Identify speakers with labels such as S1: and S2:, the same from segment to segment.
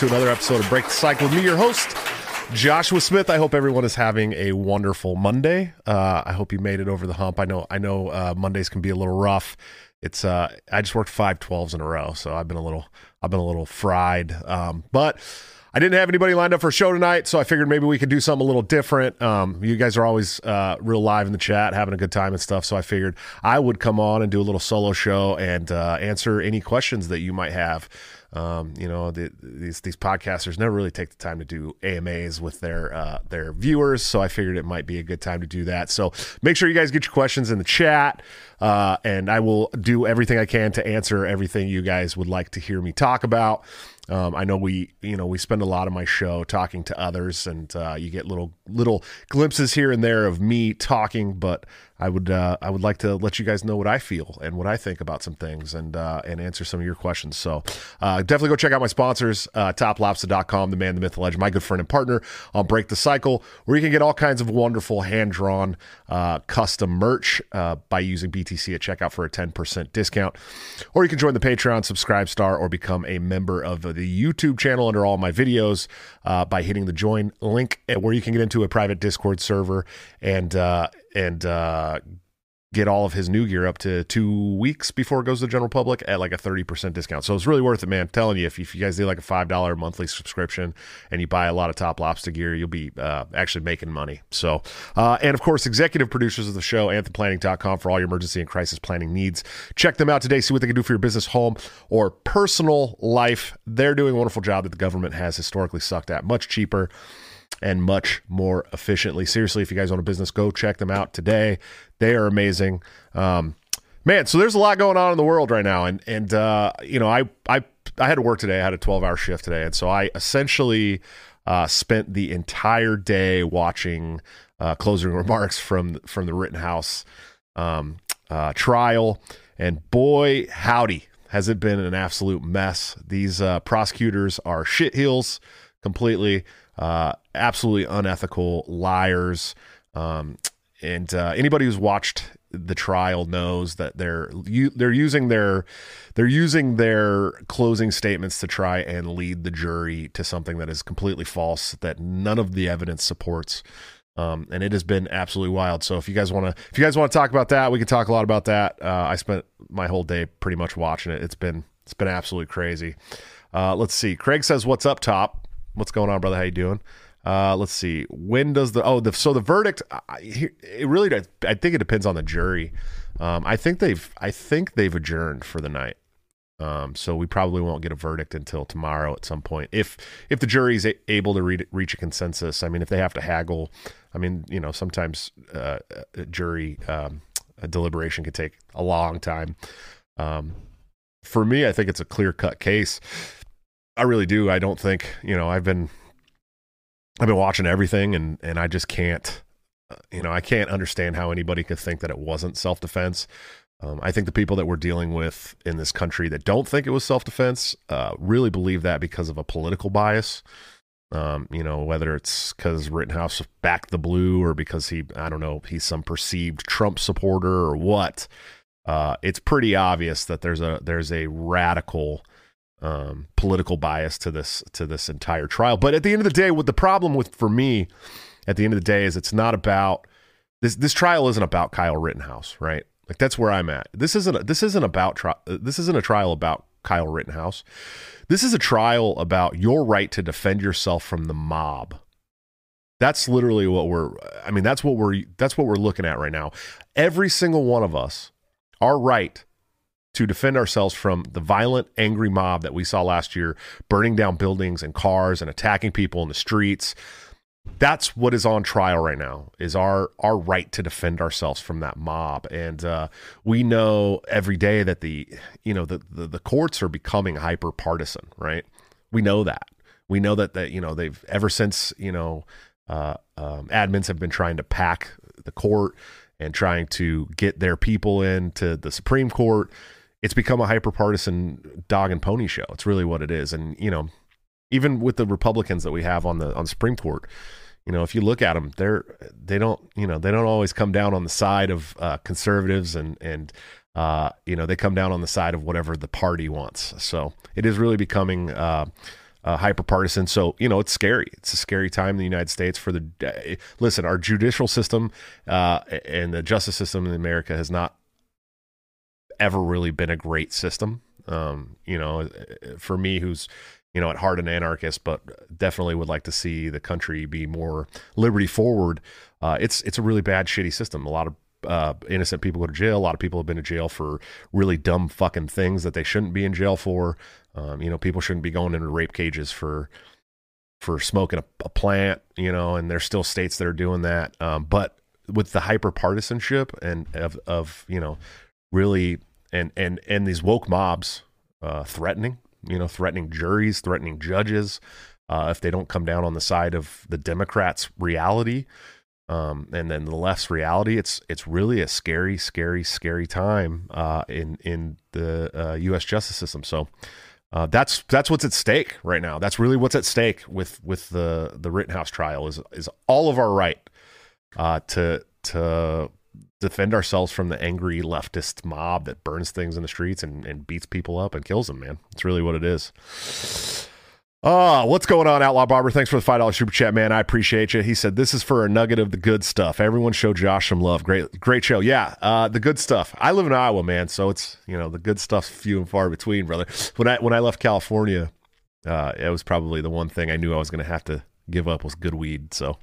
S1: to another episode of Break the Cycle with me, your host, Joshua Smith. I hope everyone is having a wonderful Monday. Uh, I hope you made it over the hump. I know, I know, uh, Mondays can be a little rough. It's, uh, I just worked five twelves in a row, so I've been a little, I've been a little fried. Um, but I didn't have anybody lined up for a show tonight, so I figured maybe we could do something a little different. Um, you guys are always uh, real live in the chat, having a good time and stuff. So I figured I would come on and do a little solo show and uh, answer any questions that you might have. Um, you know, the, these these podcasters never really take the time to do AMAs with their uh, their viewers, so I figured it might be a good time to do that. So make sure you guys get your questions in the chat, uh, and I will do everything I can to answer everything you guys would like to hear me talk about. Um, I know we, you know, we spend a lot of my show talking to others, and uh, you get little little glimpses here and there of me talking. But I would, uh, I would like to let you guys know what I feel and what I think about some things, and uh, and answer some of your questions. So uh, definitely go check out my sponsors, uh, TopLobster.com, the man, the myth, the legend, my good friend and partner on Break the Cycle, where you can get all kinds of wonderful hand drawn uh, custom merch uh, by using BTC at checkout for a ten percent discount, or you can join the Patreon, subscribe star, or become a member of the YouTube channel under all my videos uh, by hitting the join link, where you can get into a private Discord server and and uh, get all of his new gear up to two weeks before it goes to the general public at like a 30% discount. So it's really worth it, man. I'm telling you, if, if you guys do like a $5 monthly subscription and you buy a lot of Top Lobster gear, you'll be uh, actually making money. So, uh, and of course, executive producers of the show, anthemplanning.com for all your emergency and crisis planning needs. Check them out today. See what they can do for your business, home, or personal life. They're doing a wonderful job that the government has historically sucked at. Much cheaper and much more efficiently. Seriously, if you guys own a business, go check them out today. They are amazing. Um, man, so there's a lot going on in the world right now, and and uh, you know, I I I had to work today. I had a 12 hour shift today, and so I essentially uh, spent the entire day watching uh, closing remarks from from the Rittenhouse um, uh, trial, and boy, howdy, has it been an absolute mess. These uh, prosecutors are shitheels completely uh, absolutely unethical liars. Um, and uh, anybody who's watched the trial knows that they're they're using their they're using their closing statements to try and lead the jury to something that is completely false that none of the evidence supports. Um, and it has been absolutely wild. So if you guys want to, if you guys want to talk about that, we can talk a lot about that. Uh, I spent my whole day pretty much watching it. It's been it's been absolutely crazy. Uh, let's see. Craig says, "What's up, top? What's going on, brother? How you doing?" Uh, let's see. When does the oh the so the verdict? I, it really I think it depends on the jury. Um, I think they've I think they've adjourned for the night. Um, so we probably won't get a verdict until tomorrow at some point. If if the jury's a, able to read, reach a consensus, I mean, if they have to haggle, I mean, you know, sometimes uh, a jury um, a deliberation could take a long time. Um, for me, I think it's a clear cut case. I really do. I don't think you know. I've been I've been watching everything, and and I just can't, uh, you know, I can't understand how anybody could think that it wasn't self defense. Um, I think the people that we're dealing with in this country that don't think it was self defense uh, really believe that because of a political bias. Um, you know, whether it's because Rittenhouse backed the blue or because he, I don't know, he's some perceived Trump supporter or what. Uh, it's pretty obvious that there's a there's a radical um, political bias to this to this entire trial. But at the end of the day, what the problem with for me at the end of the day is it's not about this. This trial isn't about Kyle Rittenhouse, right? Like that's where I'm at. This isn't a, this isn't about tri- this isn't a trial about Kyle Rittenhouse. This is a trial about your right to defend yourself from the mob. That's literally what we're I mean that's what we're that's what we're looking at right now. Every single one of us our right to defend ourselves from the violent, angry mob that we saw last year, burning down buildings and cars and attacking people in the streets. That's what is on trial right now is our our right to defend ourselves from that mob, and uh, we know every day that the you know the, the the courts are becoming hyper partisan, right? We know that. We know that that you know they've ever since you know uh, um, admins have been trying to pack the court and trying to get their people into the Supreme Court it's become a hyper partisan dog and pony show. It's really what it is. And, you know, even with the Republicans that we have on the on Supreme Court, you know, if you look at them, they're they don't you know they don't always come down on the side of uh, conservatives and and uh, you know, they come down on the side of whatever the party wants. So it is really becoming uh, uh, hyper partisan. So you know, it's scary. It's a scary time in the United States for the. Listen, our judicial system uh, and the justice system in America has not ever really been a great system. Um, you know, for me, who's you know at heart an anarchist, but definitely would like to see the country be more liberty forward. Uh, it's it's a really bad, shitty system. A lot of uh, innocent people go to jail. A lot of people have been to jail for really dumb fucking things that they shouldn't be in jail for. Um, you know, people shouldn't be going into rape cages for for smoking a, a, plant. You know, and there's still states that are doing that. Um, but with the hyper partisanship and of of you know really and and and these woke mobs uh, threatening, you know, threatening juries, threatening judges uh, if they don't come down on the side of the Democrats' reality um, and then the left's reality. It's it's really a scary, scary, scary time uh, in in the uh, U.S. justice system. So uh, that's that's what's at stake right now. That's really what's at stake with with the the Rittenhouse trial is is all of our right uh, to to defend ourselves from the angry leftist mob that burns things in the streets and, and beats people up and kills them. Man, it's really what it is. Oh, what's going on, Outlaw Barber? Thanks for the $5 super chat, man. I appreciate you. He said, This is for a nugget of the good stuff. Everyone show Josh some love. Great, great show. Yeah, uh, the good stuff. I live in Iowa, man, so it's, you know, the good stuff's few and far between, brother. When I when I left California, uh, it was probably the one thing I knew I was going to have to give up was good weed. So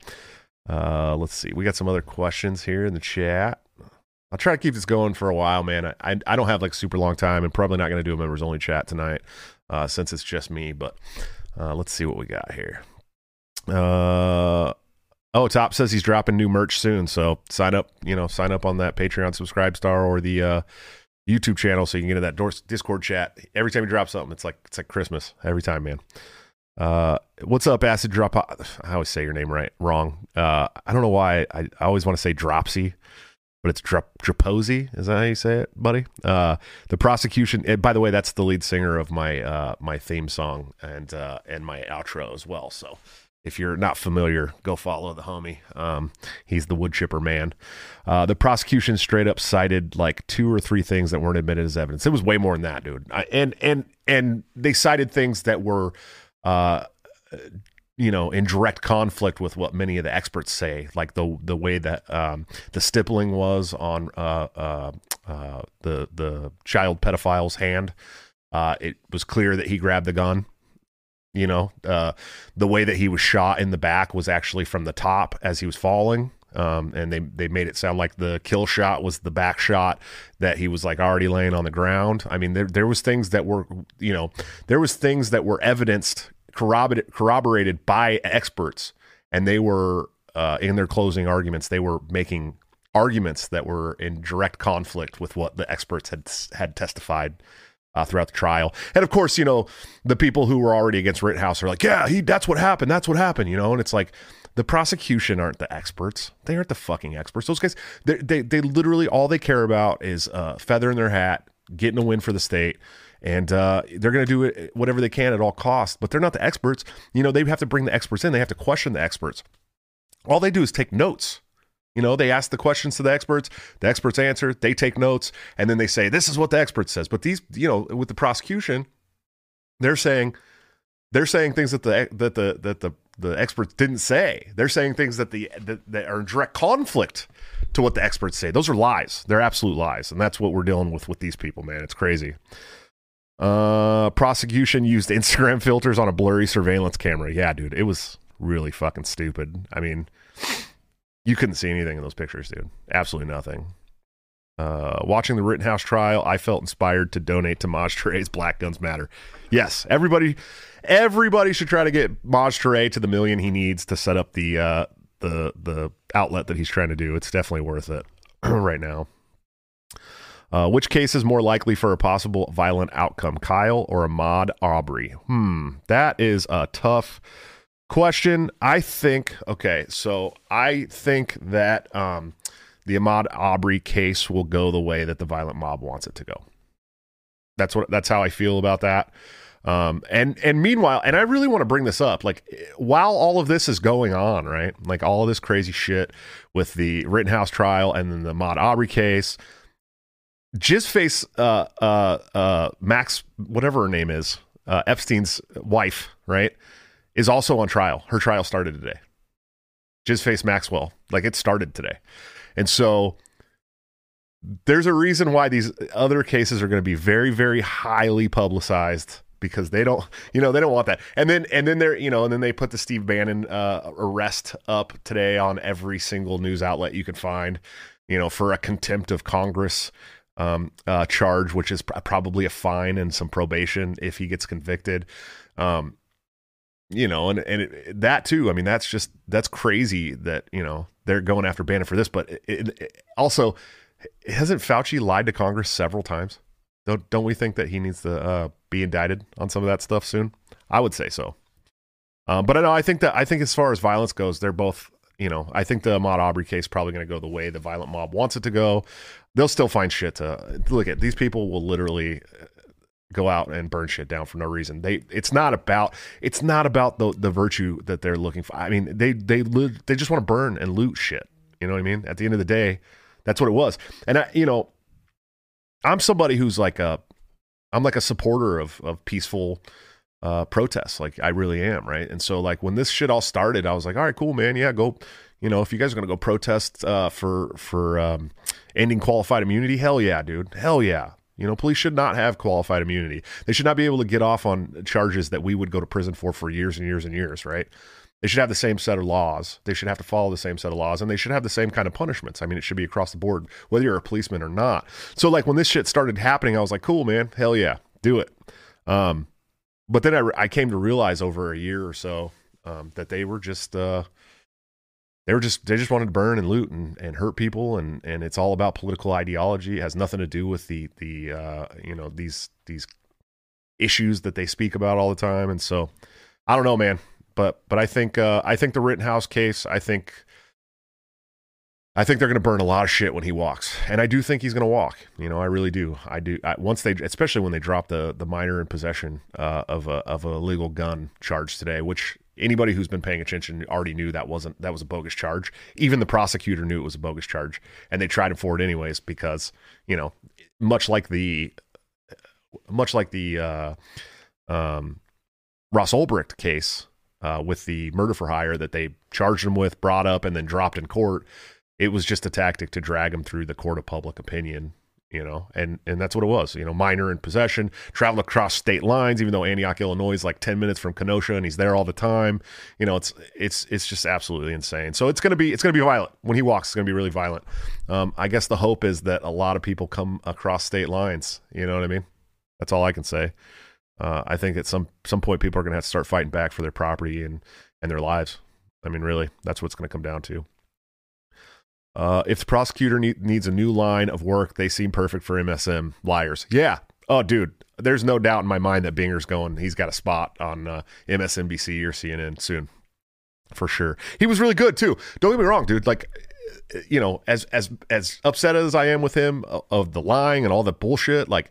S1: uh, let's see. We got some other questions here in the chat. I'll try to keep this going for a while, man. I, I don't have like super long time and probably not going to do a members only chat tonight uh, since it's just me, but uh, let's see what we got here. Uh, oh, Top says he's dropping new merch soon, so sign up. You know, sign up on that Patreon subscribe star or the uh, YouTube channel so you can get in that Discord chat. Every time you drop something, it's like it's like Christmas every time, man. Uh, what's up, Acid Drop? I always say your name right, wrong. Uh, I don't know why. I, I always want to say Dropsy but it's Draposi. Is that how you say it, buddy? Uh, the prosecution. It, by the way, that's the lead singer of my uh, my theme song and uh, and my outro as well. So if you're not familiar, go follow the homie. Um, he's the wood chipper man. Uh, the prosecution straight up cited like two or three things that weren't admitted as evidence. It was way more than that, dude. I, and and and they cited things that were uh, you know in direct conflict with what many of the experts say like the the way that um, the stippling was on uh, uh, uh, the the child pedophile's hand uh, it was clear that he grabbed the gun you know uh, the way that he was shot in the back was actually from the top as he was falling um, and they they made it sound like the kill shot was the back shot that he was like already laying on the ground. I mean, there there was things that were you know there was things that were evidenced corroborated, corroborated by experts, and they were uh, in their closing arguments. They were making arguments that were in direct conflict with what the experts had had testified uh, throughout the trial. And of course, you know, the people who were already against Rittenhouse are like, "Yeah, he that's what happened. That's what happened." You know, and it's like the prosecution aren't the experts. They aren't the fucking experts. Those guys, they they, they literally all they care about is uh, feather in their hat, getting a win for the state and uh, they're going to do it whatever they can at all costs. But they're not the experts. You know, they have to bring the experts in. They have to question the experts. All they do is take notes. You know, they ask the questions to the experts, the experts answer, they take notes, and then they say, "This is what the expert says." But these, you know, with the prosecution, they're saying they're saying things that the that the that the the experts didn't say. They're saying things that the that, that are in direct conflict to what the experts say. Those are lies. They're absolute lies, and that's what we're dealing with with these people, man. It's crazy. Uh, prosecution used Instagram filters on a blurry surveillance camera. Yeah, dude, it was really fucking stupid. I mean, you couldn't see anything in those pictures, dude. Absolutely nothing. Uh, watching the Rittenhouse trial, I felt inspired to donate to Maj Touré's Black Guns Matter. Yes, everybody, everybody should try to get Maj Touré to the million he needs to set up the uh, the the outlet that he's trying to do. It's definitely worth it right now. Uh, which case is more likely for a possible violent outcome, Kyle or Ahmaud Arbery? Hmm, that is a tough question. I think, okay, so I think that um, the Ahmaud Arbery case will go the way that the violent mob wants it to go. That's what that's how I feel about that. Um, and and meanwhile, and I really want to bring this up, like while all of this is going on, right? Like all of this crazy shit with the Rittenhouse trial and then the Ahmaud Arbery case, Jizzface, uh, uh, uh, Max, whatever her name is, uh, Epstein's wife, right, is also on trial. Her trial started today. Jizzface Maxwell, like it started today, and so there's a reason why these other cases are going to be very, very highly publicized because they don't, you know, they don't want that. And then, and then they're, you know, and then they put the Steve Bannon uh, arrest up today on every single news outlet you could find, you know, for a contempt of Congress um, uh, charge, which is pr- probably a fine and some probation if he gets convicted. Um, you know, and and it, that too. I mean, that's just that's crazy that you know they're going after Bannon for this, but it, it, also hasn't Fauci lied to Congress several times? Don't don't we think that he needs to uh, be indicted on some of that stuff soon? I would say so. Um, but I know I think that I think as far as violence goes, they're both. You know, I think the Ahmaud Arbery case probably going to go the way the violent mob wants it to go. They'll still find shit to look at. These people will literally uh, go out and burn shit down for no reason. They it's not about it's not about the the virtue that they're looking for. I mean, they they they just want to burn and loot shit. You know what I mean? At the end of the day, that's what it was. And I, you know, I'm somebody who's like a, I'm like a supporter of of peaceful uh, protests. Like I really am, right? And so like when this shit all started, I was like, all right, cool, man. Yeah, go. You know, if you guys are gonna go protest uh, for for um, ending qualified immunity, hell yeah, dude, hell yeah. You know, police should not have qualified immunity. They should not be able to get off on charges that we would go to prison for for years and years and years, right? They should have the same set of laws. They should have to follow the same set of laws and they should have the same kind of punishments. I mean, it should be across the board, whether you're a policeman or not. So, like, when this shit started happening, I was like, cool, man. Hell yeah. Do it. Um, but then I, I came to realize over a year or so um, that they were just, uh, they were just, they just wanted to burn and loot and, and hurt people. And, and it's all about political ideology. It has nothing to do with the, the, uh, you know, these, these issues that they speak about all the time. And so, I don't know, man but but I think uh, I think the Rittenhouse case. I think I think they're going to burn a lot of shit when he walks, and I do think he's going to walk. You know, I really do. I do. I, once they, especially when they drop the the minor in possession uh, of a of a legal gun charge today, which anybody who's been paying attention already knew that wasn't that was a bogus charge. Even the prosecutor knew it was a bogus charge, and they tried it for it anyways because you know, much like the much like the uh, um, Ross Ulbricht case uh, with the murder for hire that they charged him with, brought up, and then dropped in court. It was just a tactic to drag him through the court of public opinion, you know, and and that's what it was. You know, minor in possession, traveled across state lines, even though Antioch, Illinois is like ten minutes from Kenosha, and he's there all the time. You know, it's it's it's just absolutely insane. So it's gonna be it's gonna be violent when he walks. It's gonna be really violent. Um, I guess the hope is that a lot of people come across state lines. You know what I mean? That's all I can say uh, I think at some some point people are going to have to start fighting back for their property and and their lives. I mean, really, that's what's going to come down to. Uh, if the prosecutor need, needs a new line of work, they seem perfect for MSM. Liars, yeah. Oh, dude, there's no doubt in my mind that Binger's going. He's got a spot on uh, MSNBC or CNN soon, for sure. He was really good too. Don't get me wrong, dude. Like, you know, as as as upset as I am with him of the lying and all the bullshit, like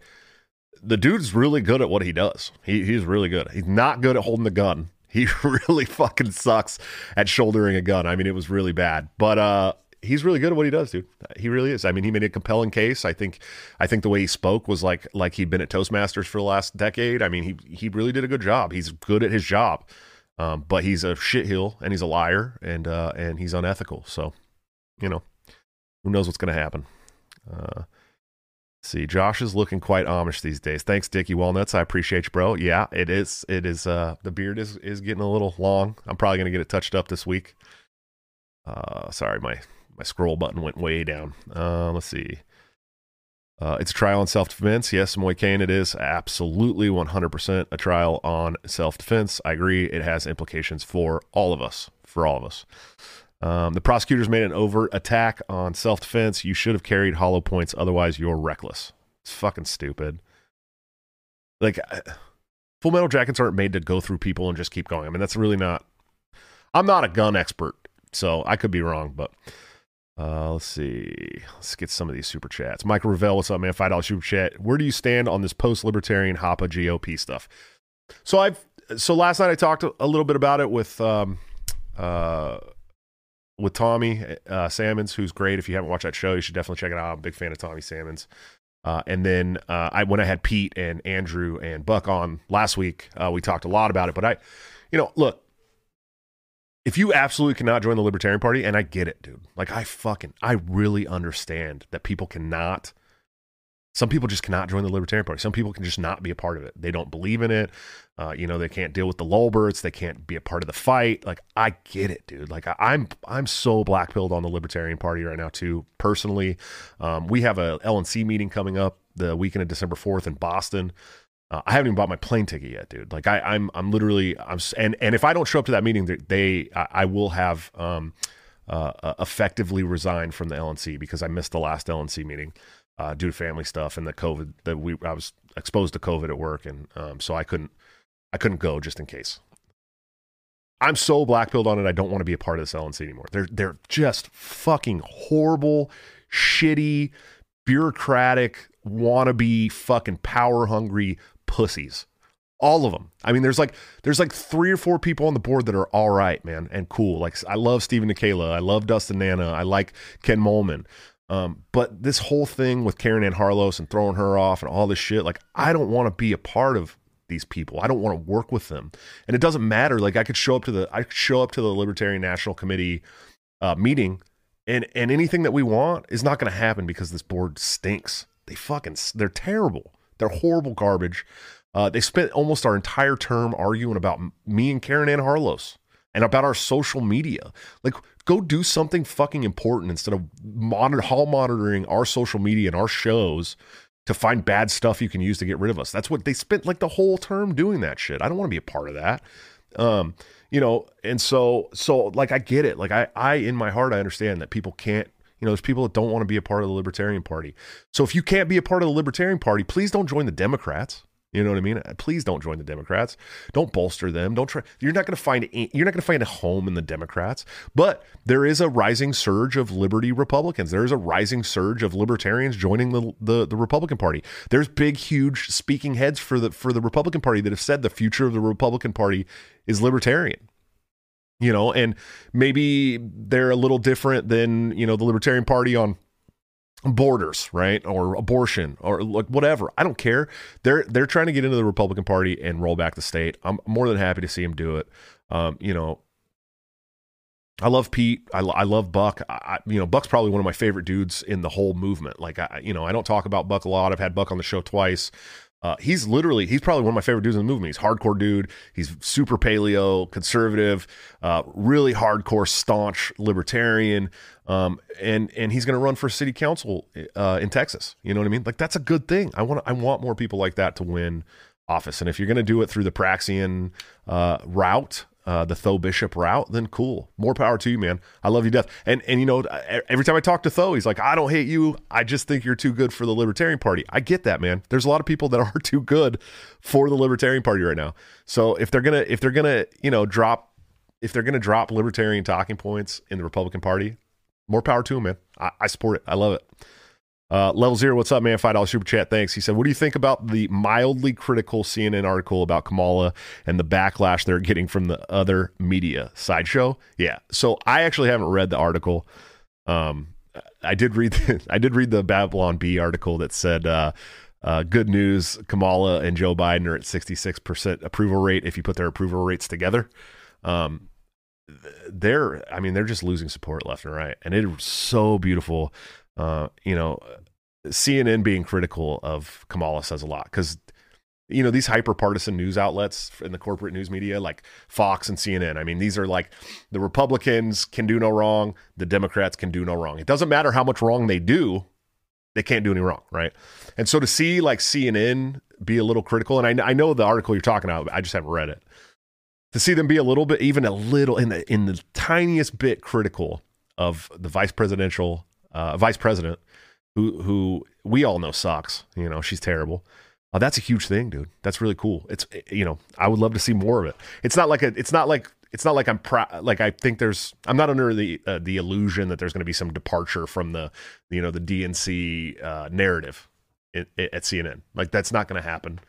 S1: the dude's really good at what he does. He, he's really good. He's not good at holding the gun. He really fucking sucks at shouldering a gun. I mean, it was really bad. But uh, he's really good at what he does, dude. He really is. I mean, he made a compelling case. I think, I think the way he spoke was like like he'd been at Toastmasters for the last decade. I mean, he he really did a good job. He's good at his job, um, but he's a shitheel and he's a liar and uh, and he's unethical. So, you know, who knows what's going to happen? Uh, see, Josh is looking quite Amish these days. Thanks, Dicky Walnuts. I appreciate you, bro. Yeah, it is. It is. Uh, the beard is is getting a little long. I'm probably gonna get it touched up this week. Uh, sorry, my my scroll button went way down. Uh, let's see. Uh, it's a trial on self defense. Yes, Moy Kane, it is absolutely 100% a trial on self defense. I agree. It has implications for all of us. For all of us. Um, the prosecutors made an overt attack on self defense. You should have carried hollow points, otherwise, you're reckless. It's fucking stupid. Like, full metal jackets aren't made to go through people and just keep going. I mean, that's really not. I'm not a gun expert, so I could be wrong, but uh, let's see. Let's get some of these super chats. Michael Revell, what's up, man? Five dollars super chat. Where do you stand on this post-libertarian HOPA GOP stuff? So I've so last night I talked a little bit about it with um uh with Tommy uh, Salmons, who's great. If you haven't watched that show, you should definitely check it out. I'm a big fan of Tommy Salmons. Uh, and then uh, I when I had Pete and Andrew and Buck on last week, uh, we talked a lot about it. But I, you know, look, if you absolutely cannot join the Libertarian Party, and I get it, dude. Like I fucking, I really understand that people cannot. Some people just cannot join the Libertarian Party. Some people can just not be a part of it. They don't believe in it. Uh, you know, they can't deal with the Lolberts. They can't be a part of the fight. Like I get it, dude. Like I, am I'm so black pilled on the Libertarian Party right now too. Personally, um, we have a LNC meeting coming up the weekend of December fourth in Boston. Uh, I haven't even bought my plane ticket yet, dude. Like I, I'm, I'm literally, I'm, and and if I don't show up to that meeting, they, I, I will have um, uh, uh effectively resigned from the LNC because I missed the last LNC meeting uh, due to family stuff and the COVID that we, I was exposed to COVID at work, and um, so I couldn't, I couldn't go just in case. I'm so blackpilled on it. I don't want to be a part of this LNC anymore. They're they're just fucking horrible, shitty, bureaucratic, wannabe, fucking power hungry pussies. All of them. I mean, there's like there's like three or four people on the board that are all right, man, and cool. Like I love Steven Nekhaila, I love Dustin Nanna, I like Ken Moellman. Um, but this whole thing with Caryn Ann Harlos and throwing her off and all this shit, like I don't want to be a part of these people. I don't want to work with them. And it doesn't matter. Like I could show up to the I could show up to the Libertarian National Committee uh, meeting and and anything that we want is not going to happen because this board stinks. They fucking they're terrible. They're horrible garbage. Uh, they spent almost our entire term arguing about me and Caryn Ann Harlos and about our social media. Like, go do something fucking important instead of monitor, hall monitoring our social media and our shows to find bad stuff you can use to get rid of us. That's what they spent like the whole term doing that shit. I don't want to be a part of that. Um, you know, and so so like I get it. Like I I in my heart I understand that people can't you know, there's people that don't want to be a part of the Libertarian Party. So if you can't be a part of the Libertarian Party, please don't join the Democrats. You know what I mean? Uh, please don't join the Democrats. Don't bolster them. Don't try. You're not going to find. You're not going to find a home in the Democrats. But there is a rising surge of liberty Republicans. There is a rising surge of libertarians joining the, the the Republican Party. There's big, huge speaking heads for the for the Republican Party that have said the future of the Republican Party is libertarian you know, and maybe they're a little different than, you know, the Libertarian Party on borders, right? Or abortion or like whatever. I don't care. They're they're trying to get into the Republican Party and roll back the state. I'm more than happy to see them do it. Um, you know, I love Pete. I, I love Buck. I, you know, Buck's probably one of my favorite dudes in the whole movement. Like, I, you know, I don't talk about Buck a lot. I've had Buck on the show twice. Uh, he's literally he's probably one of my favorite dudes in the movement. He's hardcore dude. He's super paleo, conservative, uh, really hardcore, staunch libertarian. Um, and and he's going to run for city council uh, in Texas. You know what I mean? Like that's a good thing. I want I want more people like that to win office. And if you're going to do it through the Praxian uh, route, uh, the Tho Bishop route, then cool. More power to you, man. I love you death. And and you know, every time I talk to Tho, he's like, I don't hate you. I just think you're too good for the Libertarian Party. I get that, man. There's a lot of people that are too good for the Libertarian Party right now. So if they're gonna if they're gonna you know drop if they're gonna drop libertarian talking points in the Republican Party, more power to them, man. I, I support it. I love it. Uh, Level Zero, what's up, man? Five dollars super chat, thanks. He said, "What do you think about the mildly critical CNN article about Kamala and the backlash they're getting from the other media sideshow?" Yeah, so I actually haven't read the article. Um, I did read, the, I did read the Babylon Bee article that said, uh, uh, "Good news: Kamala and Joe Biden are at sixty six percent approval rate if you put their approval rates together." Um, they're, I mean, they're just losing support left and right, and it is so beautiful uh, you know, CNN being critical of Kamala says a lot because you know these hyper partisan news outlets in the corporate news media like Fox and CNN. I mean, these are like the Republicans can do no wrong, the Democrats can do no wrong. It doesn't matter how much wrong they do, they can't do any wrong, right? And so to see like CNN be a little critical, and I, I know the article you're talking about, I just haven't read it. To see them be a little bit, even a little in the in the tiniest bit critical of the vice presidential uh, vice president who who we all know sucks. You know, she's terrible. Uh, that's a huge thing, dude. That's really cool. It's you know, I would love to see more of it. It's not like a. It's not like it's not like I'm proud. Like I think there's. I'm not under the uh, the illusion that there's going to be some departure from the you know the DNC uh, narrative at, at CNN. Like that's not going to happen.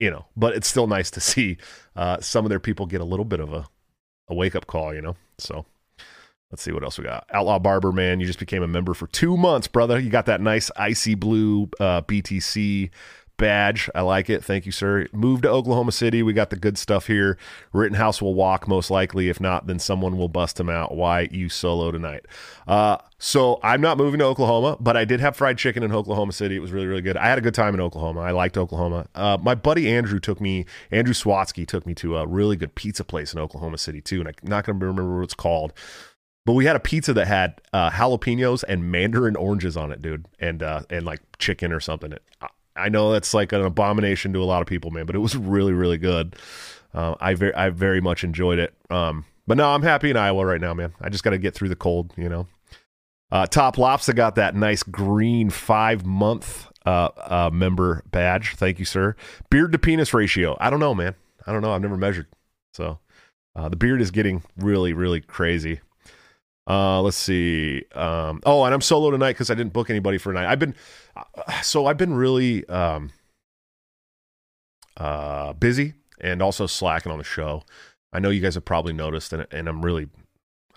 S1: You know, but it's still nice to see uh, some of their people get a little bit of a a wake up call. You know, so Let's see what else we got. Outlaw Barber, man, you just became a member for two months, brother. You got that nice icy blue uh, BTC badge. I like it. Thank you, sir. Move to Oklahoma City. We got the good stuff here. Rittenhouse will walk most likely. If not, then someone will bust him out. Why you solo tonight? Uh, so I'm not moving to Oklahoma, but I did have fried chicken in Oklahoma City. It was really, really good. I had a good time in Oklahoma. I liked Oklahoma. Uh, my buddy Andrew took me, Andrew Swatsky took me to a really good pizza place in Oklahoma City too, and I'm not going to remember what it's called. But we had a pizza that had uh, jalapenos and mandarin oranges on it, dude, and uh, and like chicken or something. It, I know that's like an abomination to a lot of people, man, but it was really, really good. Uh, I very, I very much enjoyed it. Um, but no, I'm happy in Iowa right now, man. I just got to get through the cold, you know. Uh, Top Lobster got that nice green five month uh, uh, member badge. Thank you, sir. Beard to penis ratio. I don't know, man. I don't know. I've never measured. So uh, the beard is getting really, really crazy. Uh, let's see. Um, oh, and I'm solo tonight because I didn't book anybody for tonight. I've been uh, so I've been really um, uh, busy and also slacking on the show. I know you guys have probably noticed, and and I'm really,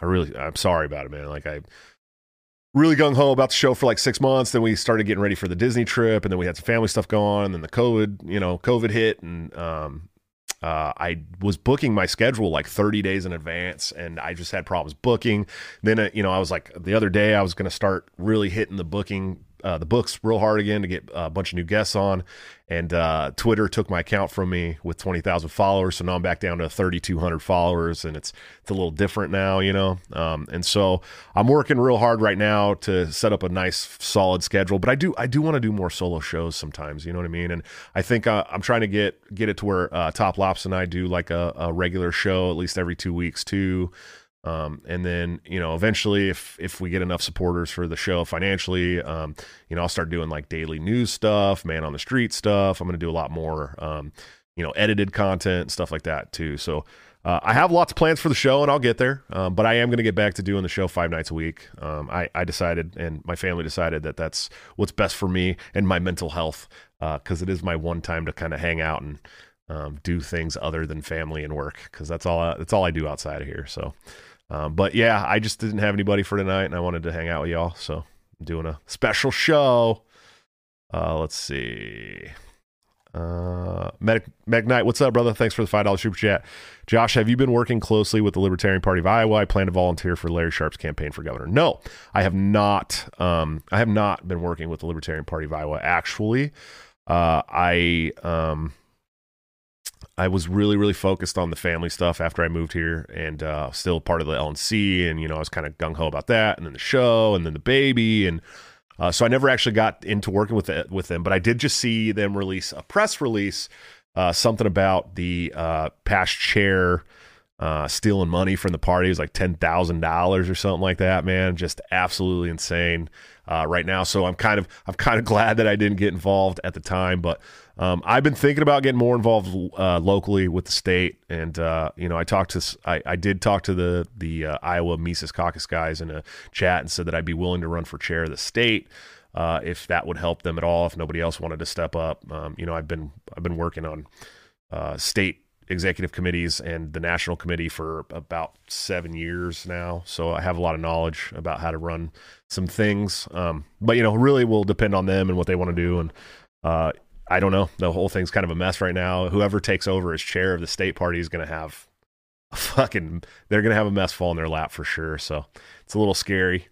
S1: I really, I'm sorry about it, man. Like I really gung ho about the show for like six months. Then we started getting ready for the Disney trip, and then we had some family stuff going. And then the COVID, you know, COVID hit, and um, uh, I was booking my schedule like 30 days in advance, and I just had problems booking. Then, uh, you know, I was like the other day I was going to start really hitting the booking uh, the books real hard again to get a bunch of new guests on. And uh, Twitter took my account from me with 20,000 followers. So now I'm back down to 3,200 followers and it's, it's a little different now, you know? Um, and so I'm working real hard right now to set up a nice solid schedule, but I do, I do want to do more solo shows sometimes, you know what I mean? And I think uh, I'm trying to get, get it to where uh, Top Lops and I do like a, a regular show at least every two weeks too. Um, and then you know eventually if if we get enough supporters for the show financially um, you know i'll start doing like daily news stuff man on the street stuff. I'm going to do a lot more um, you know edited content stuff like that too. So uh, i have lots of plans for the show and i'll get there um, but i am going to get back to doing the show five nights a week. Um, I, I, decided and my family decided that that's what's best for me and my mental health because uh, it is my one time to kind of hang out and um, do things other than family and work because that's all I, that's all I do outside of here. So um, but yeah, I just didn't have anybody for tonight, and I wanted to hang out with y'all, so I'm doing a special show. Uh, let's see. Uh, Medic, Medic Knight, what's up, brother? Thanks for the five dollars super chat. Josh, have you been working closely with the Libertarian Party of Iowa? I plan to volunteer for Larry Sharpe's campaign for governor. No, I have not. Um, I have not been working with the Libertarian Party of Iowa. Actually, uh, I um, I was really, really focused on the family stuff after I moved here and uh, still part of the LNC. And, you know, I was kind of gung ho about that. And then the show and then the baby. And uh, so I never actually got into working with, it, with them. But I did just see them release a press release, uh, something about the uh, past chair uh, stealing money from the party. It was like $10,000 or something like that, man. Just absolutely insane uh, right now. So I'm kind of, I'm kind of glad that I didn't get involved at the time. But um, I've been thinking about getting more involved uh, locally with the state, and uh, you know, I talked to I, I did talk to the the uh, Iowa Mises Caucus guys in a chat and said that I'd be willing to run for chair of the state uh, if that would help them at all. If nobody else wanted to step up, um, you know, I've been I've been working on uh, state executive committees and the national committee for about seven years now. So I have a lot of knowledge about how to run some things. Um, but you know, really will depend on them and what they want to do. And uh, I don't know. The whole thing's kind of a mess right now. Whoever takes over as chair of the state party is going to have a fucking, they're going to have a mess fall in their lap for sure. So it's a little scary.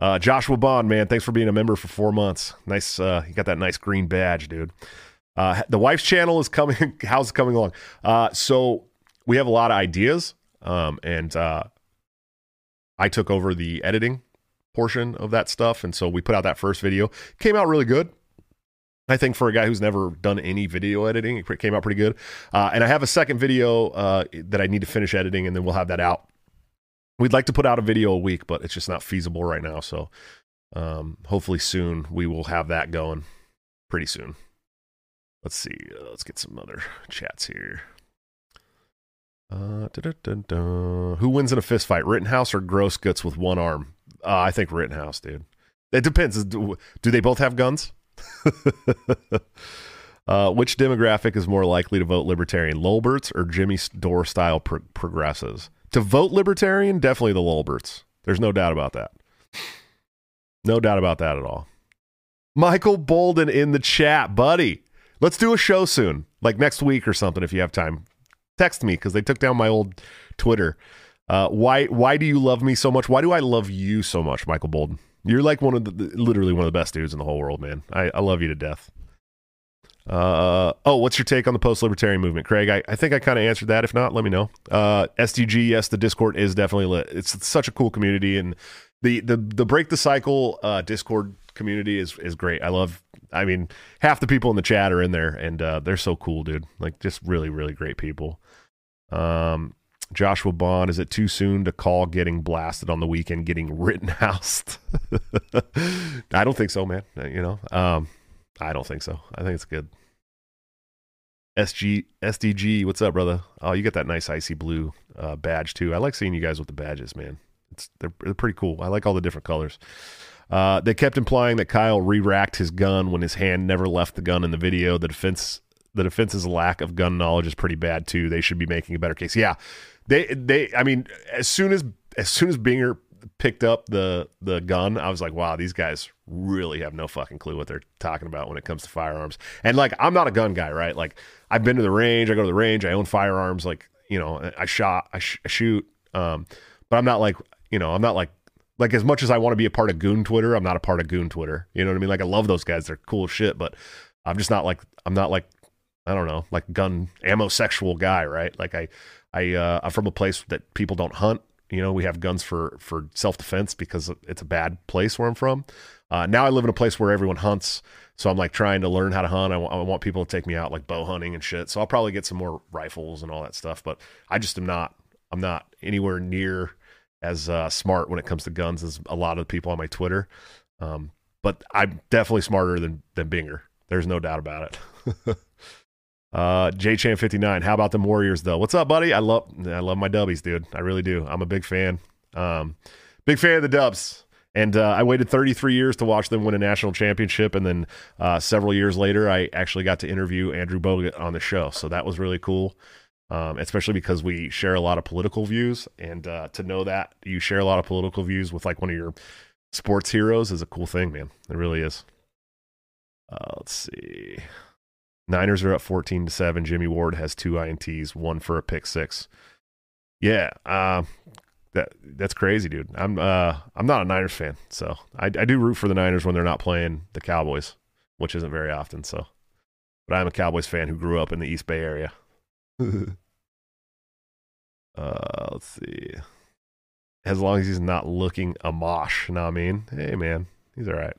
S1: Uh, Joshua Bond, man, thanks for being a member for four months. Nice. Uh, you got that nice green badge, dude. Uh, the wife's channel is coming. How's it coming along? Uh, so we have a lot of ideas. Um, and, uh, I took over the editing portion of that stuff. And so we put out that first video. Came out really good. I think for a guy who's never done any video editing, it came out pretty good. Uh, and I have a second video uh, that I need to finish editing, and then we'll have that out. We'd like to put out a video a week, but it's just not feasible right now. So um, hopefully soon we will have that going pretty soon. Let's see. Uh, let's get some other chats here. Uh, Who wins in a fist fight, Rittenhouse or Gross Guts with one arm? Uh, I think Rittenhouse, dude. It depends. Do, do they both have guns? uh, which demographic is more likely to vote libertarian, Lolberts or Jimmy Dore style pro- progressives? To vote libertarian, definitely the Lolberts. There's no doubt about that. No doubt about that at all. Michael Bolden in the chat, buddy. Let's do a show soon, like next week or something if you have time. Text me because they took down my old Twitter. Uh, why why do you love me so much? Why do I love you so much, Michael Bolden? You're like one of the literally one of the best dudes in the whole world, man. I, I love you to death. Uh, oh, what's your take on the post libertarian movement, Craig? I, I think I kind of answered that. If not, let me know. Uh, SDG, yes, the Discord is definitely lit. It's such a cool community, and the the the break the cycle uh, Discord community is is great. I love. I mean, half the people in the chat are in there, and uh, they're so cool, dude. Like, just really, really great people. Um, Joshua Bond, is it too soon to call getting blasted on the weekend getting rittenhoused? I don't think so, man. Uh, you know, um, I don't think so. I think it's good. SG SDG, what's up, brother? Oh, you got that nice icy blue uh, badge too. I like seeing you guys with the badges, man. It's they're, they're pretty cool. I like all the different colors. Uh, they kept implying that Kyle re-racked his gun when his hand never left the gun in the video. The defense, the defense's lack of gun knowledge is pretty bad too. They should be making a better case. Yeah, they they. I mean, as soon as as soon as Binger picked up the the gun, I was like, wow, these guys really have no fucking clue what they're talking about when it comes to firearms. And like, I'm not a gun guy, right? Like, I've been to the range, I go to the range, I own firearms. Like, you know, I shot, I, sh- I shoot. Um, but I'm not like, you know, I'm not like like as much as I want to be a part of Goon Twitter, I'm not a part of Goon Twitter. You know what I mean? Like I love those guys; they're cool shit. But I'm just not like I'm not like I don't know like gun ammo sexual guy, right? Like I I uh, I'm from a place that people don't hunt. You know, we have guns for for self defense because it's a bad place where I'm from. Uh, now I live in a place where everyone hunts, so I'm like trying to learn how to hunt. I, w- I want people to take me out like bow hunting and shit. So I'll probably get some more rifles and all that stuff. But I just am not. I'm not anywhere near as uh, smart when it comes to guns as a lot of the people on my Twitter. Um, but I'm definitely smarter than than Binger. There's no doubt about it. uh, JChan 59. How about the Warriors though? What's up, buddy? I love I love my dubbies, dude. I really do. I'm a big fan. Um, big fan of the Dubs. And uh, I waited 33 years to watch them win a national championship, and then uh, several years later, I actually got to interview Andrew Bogut on the show. So that was really cool um, especially because we share a lot of political views. And uh, to know that you share a lot of political views with like one of your sports heroes is a cool thing, man. It really is. Uh, let's see. Niners are up 14 to 7. Jimmy Ward has two INTs, one for a pick six. Yeah, uh, that that's crazy, dude. I'm uh I'm not a Niners fan, so I, I do root for the Niners when they're not playing the Cowboys, which isn't very often. So, but I'm a Cowboys fan who grew up in the East Bay area. uh, let's see. As long as he's not looking a mosh, you know what I mean? Hey, man, he's all right.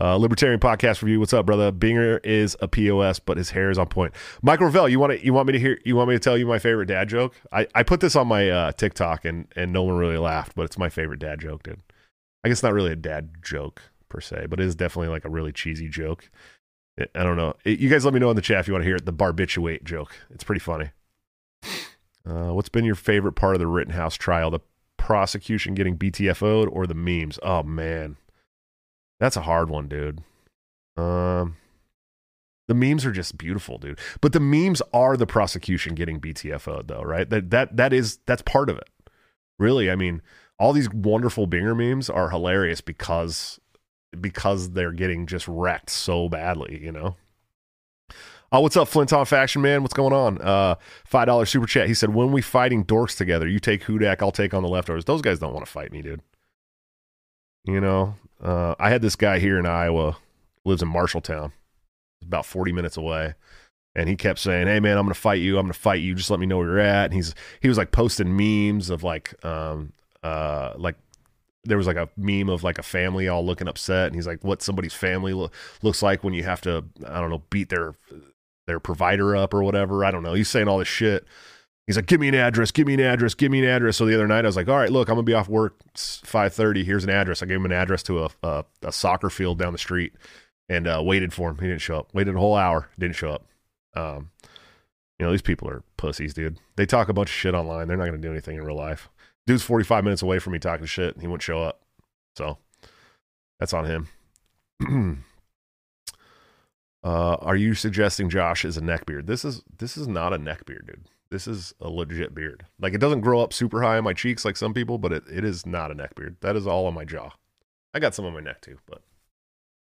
S1: Uh, Libertarian podcast review. What's up, brother? Binger is a pos, but his hair is on point. Mike Ravel, you want to you want me to hear you want me to tell you my favorite dad joke? I, I put this on my uh, TikTok and and no one really laughed, but it's my favorite dad joke, dude. I guess not really a dad joke per se, but it is definitely like a really cheesy joke. I don't know. You guys let me know in the chat if you want to hear it. The barbitulate joke. It's pretty funny. Uh, what's been your favorite part of the Rittenhouse trial? The prosecution getting BTFO'd or the memes? Oh man, that's a hard one, dude. Um, the memes are just beautiful, dude. But the memes are the prosecution getting BTFO'd, though, right? That that that is that's part of it. Really, I mean, all these wonderful Binger memes are hilarious because because they're getting just wrecked so badly, you know. Oh, what's up, Flinton Faction Man? What's going on? Uh, five dollar super chat. He said, "When we fighting dorks together, you take Hudak, I'll take on the leftovers." Those guys don't want to fight me, dude. You know, uh, I had this guy here in Iowa, lives in Marshalltown, about forty minutes away, and he kept saying, "Hey, man, I'm gonna fight you. I'm gonna fight you. Just let me know where you're at." And he's he was like posting memes of like um uh like there was like a meme of like a family all looking upset and he's like what somebody's family lo- looks like when you have to i don't know beat their their provider up or whatever i don't know he's saying all this shit he's like give me an address give me an address give me an address. So the other night i was like all right look i'm gonna be off work 5.30 here's an address. I gave him an address to a, a, a soccer field down the street and uh, waited for him. He didn't show up. Waited a whole hour didn't show up. Um, you know these people are pussies dude. They talk a bunch of shit online. They're not gonna do anything in real life. Dude's 45 minutes away from me talking shit. And he wouldn't show up. So that's on him. uh, are you suggesting Josh is a neckbeard? This is this is not a neckbeard, dude. This is a legit beard. Like it doesn't grow up super high on my cheeks like some people, but it, it is not a neck beard. That is all on my jaw. I got some on my neck too, but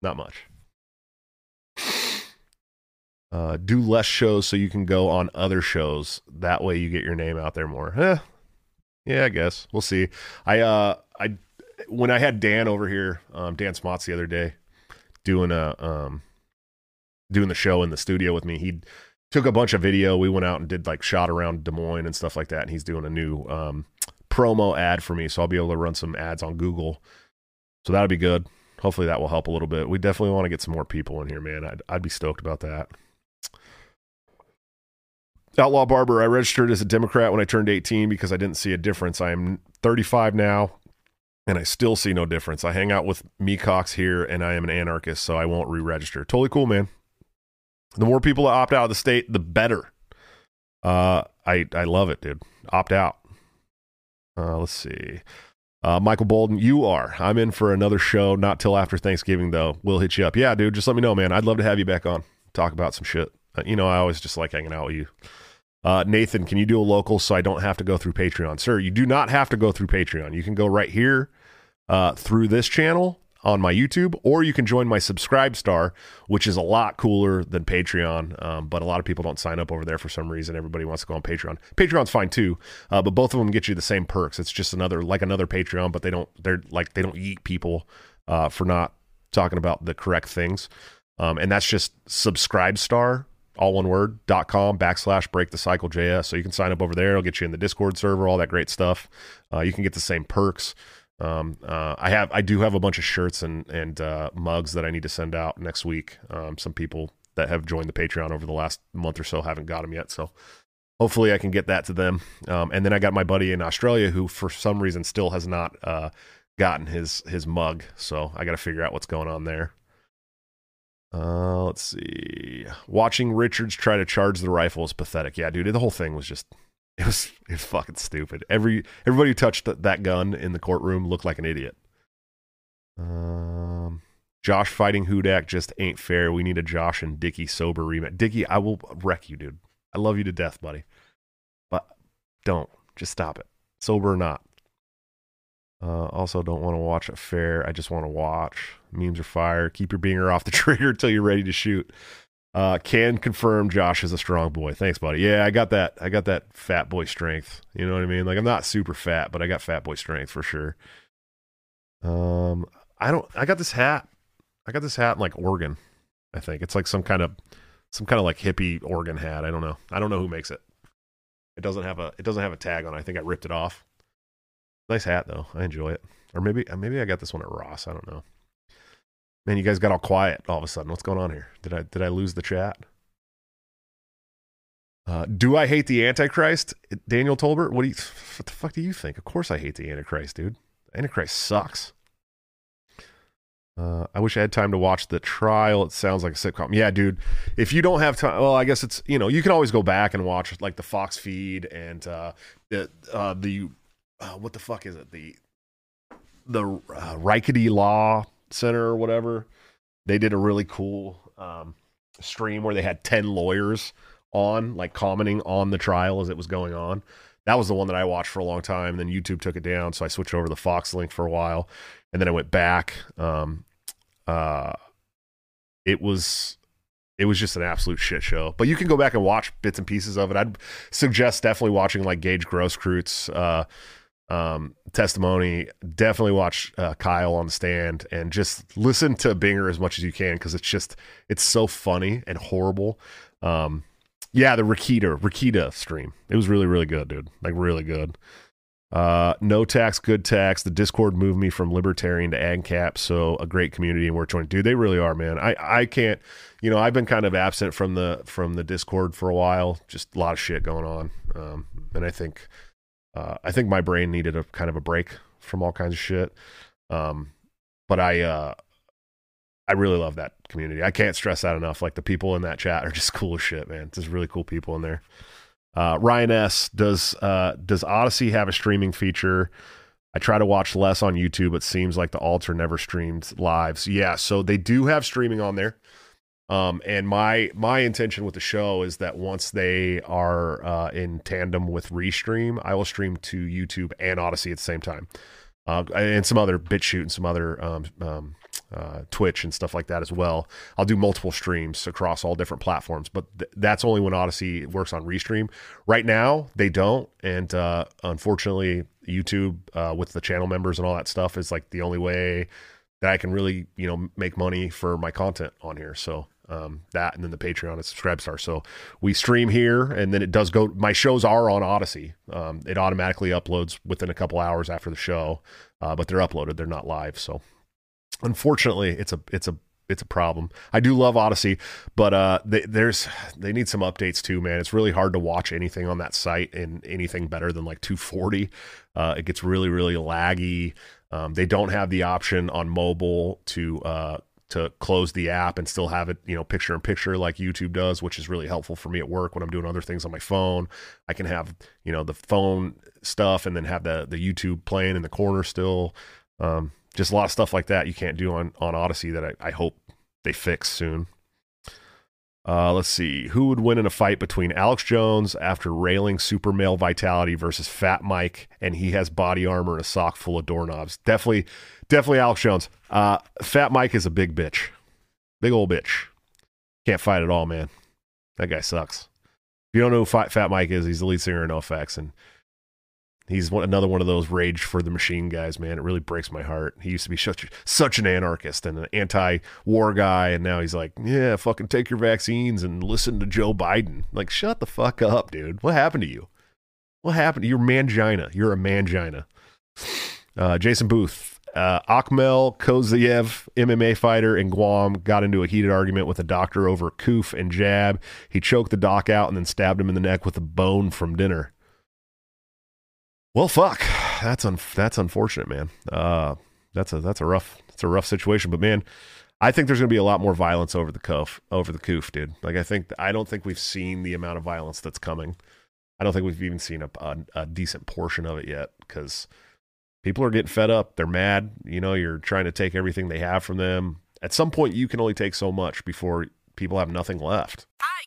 S1: not much. Uh, do less shows so you can go on other shows. That way you get your name out there more. Eh, yeah, I guess we'll see. I uh, I when I had Dan over here, um, Dan Smots the other day, doing a um, doing the show in the studio with me. He took a bunch of video. We went out and did like shot around Des Moines and stuff like that. And he's doing a new um, promo ad for me, so I'll be able to run some ads on Google. So that'll be good. Hopefully that will help a little bit. We definitely want to get some more people in here, man. I'd, I'd be stoked about that. Outlaw Barber, I registered as a Democrat when I turned 18 because I didn't see a difference. I am 35 now and I still see no difference. I hang out with Meacocks here and I am an anarchist, so I won't re register. Totally cool, man. The more people that opt out of the state, the better. Uh, I, I love it, dude. Opt out. Uh, let's see. Uh, Michael Boldin, you are. I'm in for another show, not till after Thanksgiving, though. We'll hit you up. Yeah, dude, just let me know, man. I'd love to have you back on, talk about some shit. Uh, you know, I always just like hanging out with you. Uh, Nathan, can you do a local so I don't have to go through Patreon? Sir, you do not have to go through Patreon. You can go right here uh, through this channel on my YouTube, or you can join my Subscribe Star, which is a lot cooler than Patreon. Um, but a lot of people don't sign up over there for some reason. Everybody wants to go on Patreon. Patreon's fine too, uh, but both of them get you the same perks. It's just another like another Patreon, but they don't they're like they don't eat people uh, for not talking about the correct things. Um, and that's just Subscribe Star all one word, dot com backslash break the cycle JS. So you can sign up over there. It'll get you in the Discord server, all that great stuff. Uh, you can get the same perks. Um, uh, I have, I do have a bunch of shirts and, and, uh, mugs that I need to send out next week. Um, some people that have joined the Patreon over the last month or so haven't got them yet. So hopefully I can get that to them. Um, and then I got my buddy in Australia who for some reason still has not, uh, gotten his, his mug. So I got to figure out what's going on there. Uh, let's see. Watching Richards try to charge the rifle is pathetic. Yeah, dude, the whole thing was just it was it was fucking stupid. Every everybody who touched th- that gun in the courtroom looked like an idiot. Um, Josh fighting Hudak just ain't fair. We need a Josh and Dicky sober rematch. Dicky, I will wreck you, dude. I love you to death, buddy. But don't. Just stop it. Sober or not. Uh, also, don't want to watch a fair. I just want to watch. Memes are fire. Keep your binger off the trigger until you're ready to shoot. Uh, can confirm Josh is a strong boy. Thanks, buddy. Yeah, I got that. I got that fat boy strength. You know what I mean? Like I'm not super fat, but I got fat boy strength for sure. Um, I don't. I got this hat. I got this hat in like Oregon. I think it's like some kind of some kind of like hippie Oregon hat. I don't know. I don't know who makes it. It doesn't have a it doesn't have a tag on. it. I think I ripped it off. Nice hat though. I enjoy it. Or maybe maybe I got this one at Ross. I don't know. Man, you guys got all quiet all of a sudden. What's going on here? Did I did I lose the chat? Uh, do I hate the Antichrist? Daniel Tolbert? What do you what the fuck do you think? Of course I hate the Antichrist, dude. Antichrist sucks. Uh, I wish I had time to watch the trial. It sounds like a sitcom. Yeah, dude. If you don't have time, well, I guess it's you know you can always go back and watch like the Fox feed and uh, the uh, the uh, what the fuck is it the the uh, Law Center or whatever. They did a really cool um, stream where they had ten lawyers on, like commenting on the trial as it was going on. That was the one that I watched for a long time. Then YouTube took it down, so I switched over to the Fox link for a while, and then I went back. Um, uh, it was it was just an absolute shit show. But you can go back and watch bits and pieces of it. I'd suggest definitely watching like Gage Grosskreutz uh, um, testimony. Definitely watch uh, Kyle on the stand and just listen to Binger as much as you can because it's just it's so funny and horrible. Um, yeah, the Rekieta Rekieta stream. It was really really good, dude. Like really good. Uh, no tax, good tax. The Discord moved me from libertarian to ANCAP, so a great community and we're joining. Dude, they really are, man. I I can't, you know, I've been kind of absent from the from the Discord for a while. Just a lot of shit going on, um, and I think uh, I think my brain needed a kind of a break from all kinds of shit. Um, but I, uh, I really love that community. I can't stress that enough. Like the people in that chat are just cool as shit, man. There's really cool people in there. Uh, Ryan S does uh, does Odysee have a streaming feature? I try to watch less on YouTube. It seems like the altar never streamed live. So yeah, so they do have streaming on there. Um, and my my intention with the show is that once they are uh, in tandem with Restream, I will stream to YouTube and Odysee at the same time, uh, and some other BitChute and some other um, um, uh, Twitch and stuff like that as well. I'll do multiple streams across all different platforms, but th- that's only when Odysee works on Restream. Right now, they don't, and uh, unfortunately, YouTube uh, with the channel members and all that stuff is like the only way that I can really you know make money for my content on here. So um, that and then the Patreon and Subscribe Star. So we stream here, and then it does go. My shows are on Odysee. Um, it automatically uploads within a couple hours after the show, uh, but they're uploaded. They're not live. So unfortunately, it's a it's a it's a problem. I do love Odysee, but uh, they, there's they need some updates too, man. It's really hard to watch anything on that site and anything better than like 240. Uh, it gets really really laggy. Um, they don't have the option on mobile to uh, to close the app and still have it, you know, picture in picture like YouTube does, which is really helpful for me at work when I'm doing other things on my phone. I can have, you know, the phone stuff and then have the the YouTube playing in the corner still. Um, just a lot of stuff like that you can't do on on Odysee that I, I hope they fix soon. Uh, let's see. Who would win in a fight between Alex Jones after railing super male vitality versus Fat Mike and he has body armor and a sock full of doorknobs? Definitely, definitely Alex Jones. Uh, Fat Mike is a big bitch. Big old bitch. Can't fight at all, man. That guy sucks. If you don't know who Fat Mike is, he's the lead singer in NOFX, and He's one, another one of those rage for the machine guys, man. It really breaks my heart. He used to be such such an anarchist and an anti-war guy, and now he's like, yeah, fucking take your vaccines and listen to Joe Biden. Like, shut the fuck up, dude. What happened to you? What happened? You're mangina. You're a mangina. Uh, Jason Booth, uh, Akmel Koziev, MMA fighter in Guam, got into a heated argument with a doctor over coof and jab. He choked the doc out and then stabbed him in the neck with a bone from dinner. Well, fuck. That's un- that's unfortunate, man. Uh, that's a that's a rough that's a rough situation. But man, I think there's going to be a lot more violence over the coof over the coof, dude. Like I think I don't think we've seen the amount of violence that's coming. I don't think we've even seen a, a, a decent portion of it yet because people are getting fed up. They're mad. You know, you're trying to take everything they have from them. At some point, you can only take so much before people have nothing left.
S2: Hi,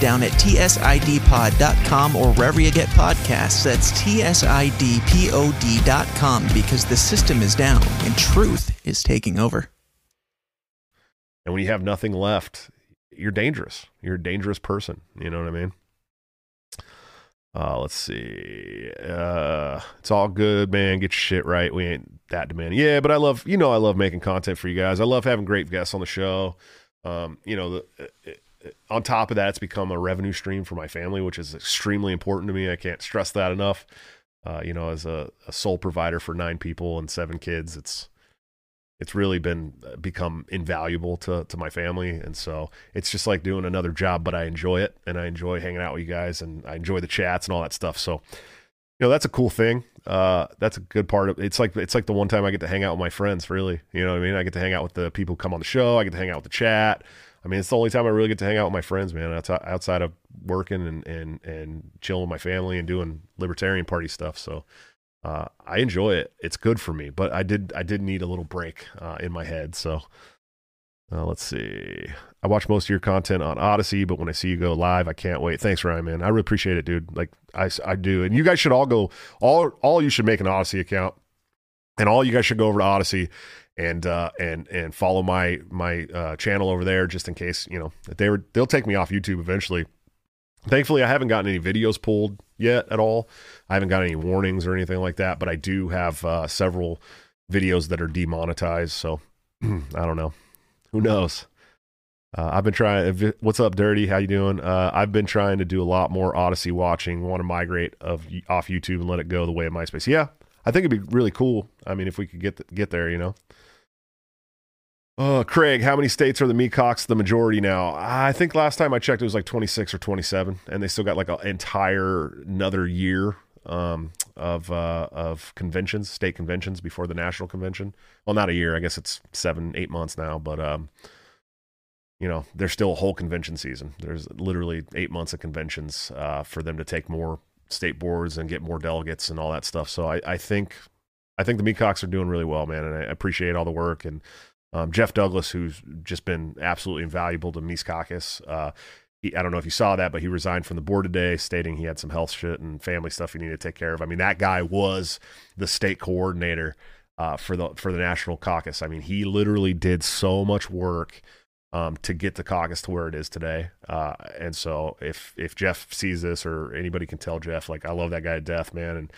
S3: Down at tsidpod.com or wherever you get podcasts. That's tsidpod.com because the system is down and truth is taking over.
S1: And when you have nothing left, you're dangerous. You're a dangerous person. You know what I mean? Uh, let's see. Uh, it's all good, man. Get your shit right. We ain't that demanding. Yeah, but I love, you know, I love making content for you guys. I love having great guests on the show. Um, you know, the, on top of that, it's become a revenue stream for my family, which is extremely important to me. I can't stress that enough. Uh, you know, as a, a, sole provider for nine people and seven kids, it's it's really been uh, become invaluable to to my family, and so it's just like doing another job, but I enjoy it, and I enjoy hanging out with you guys, and I enjoy the chats and all that stuff. So, you know, that's a cool thing. Uh, that's a good part of it's like it's like the one time I get to hang out with my friends. Really, you know what I mean? I get to hang out with the people who come on the show. I get to hang out with the chat. I mean, it's the only time I really get to hang out with my friends, man. Outside, of working and and and chilling with my family and doing libertarian party stuff. So uh, I enjoy it. It's good for me. But I did I did need a little break uh, in my head. So uh, let's see. I watch most of your content on Odysee, but when I see you go live, I can't wait. Thanks, Ryan, man. I really appreciate it, dude. Like I, I do. And you guys should all go. All all you should make an Odysee account, and all you guys should go over to Odysee and uh, and and follow my my uh, channel over there just in case you know they were they'll take me off YouTube eventually. Thankfully, I haven't gotten any videos pulled yet at all. I haven't got any warnings or anything like that, but I do have uh, several videos that are demonetized. So I don't know. Who knows? Uh, I've been trying. What's up, Dirty? How you doing? Uh, I've been trying to do a lot more Odysee watching. Want to migrate of off YouTube and let it go the way of MySpace. Yeah, I think it'd be really cool. I mean, if we could get the, get there, you know. Uh, Craig, how many states are the Meacocks the majority now? I think last time I checked, it was like 26 or 27, and they still got like an entire another year um, of uh, of conventions, state conventions before the national convention. Well, not a year. I guess it's seven, eight months now, but um, you know, there's still a whole convention season. There's literally eight months of conventions uh, for them to take more state boards and get more delegates and all that stuff. So I, I think I think the Meacocks are doing really well, man, and I appreciate all the work and um, Jeff Douglas, who's just been absolutely invaluable to Mises Caucus. Uh, he, I don't know if you saw that, but he resigned from the board today, stating he had some health shit and family stuff he needed to take care of. I mean, that guy was the state coordinator uh, for the for the national caucus. I mean, he literally did so much work um, to get the caucus to where it is today. Uh, and so, if if Jeff sees this or anybody can tell Jeff, like I love that guy to death, man, and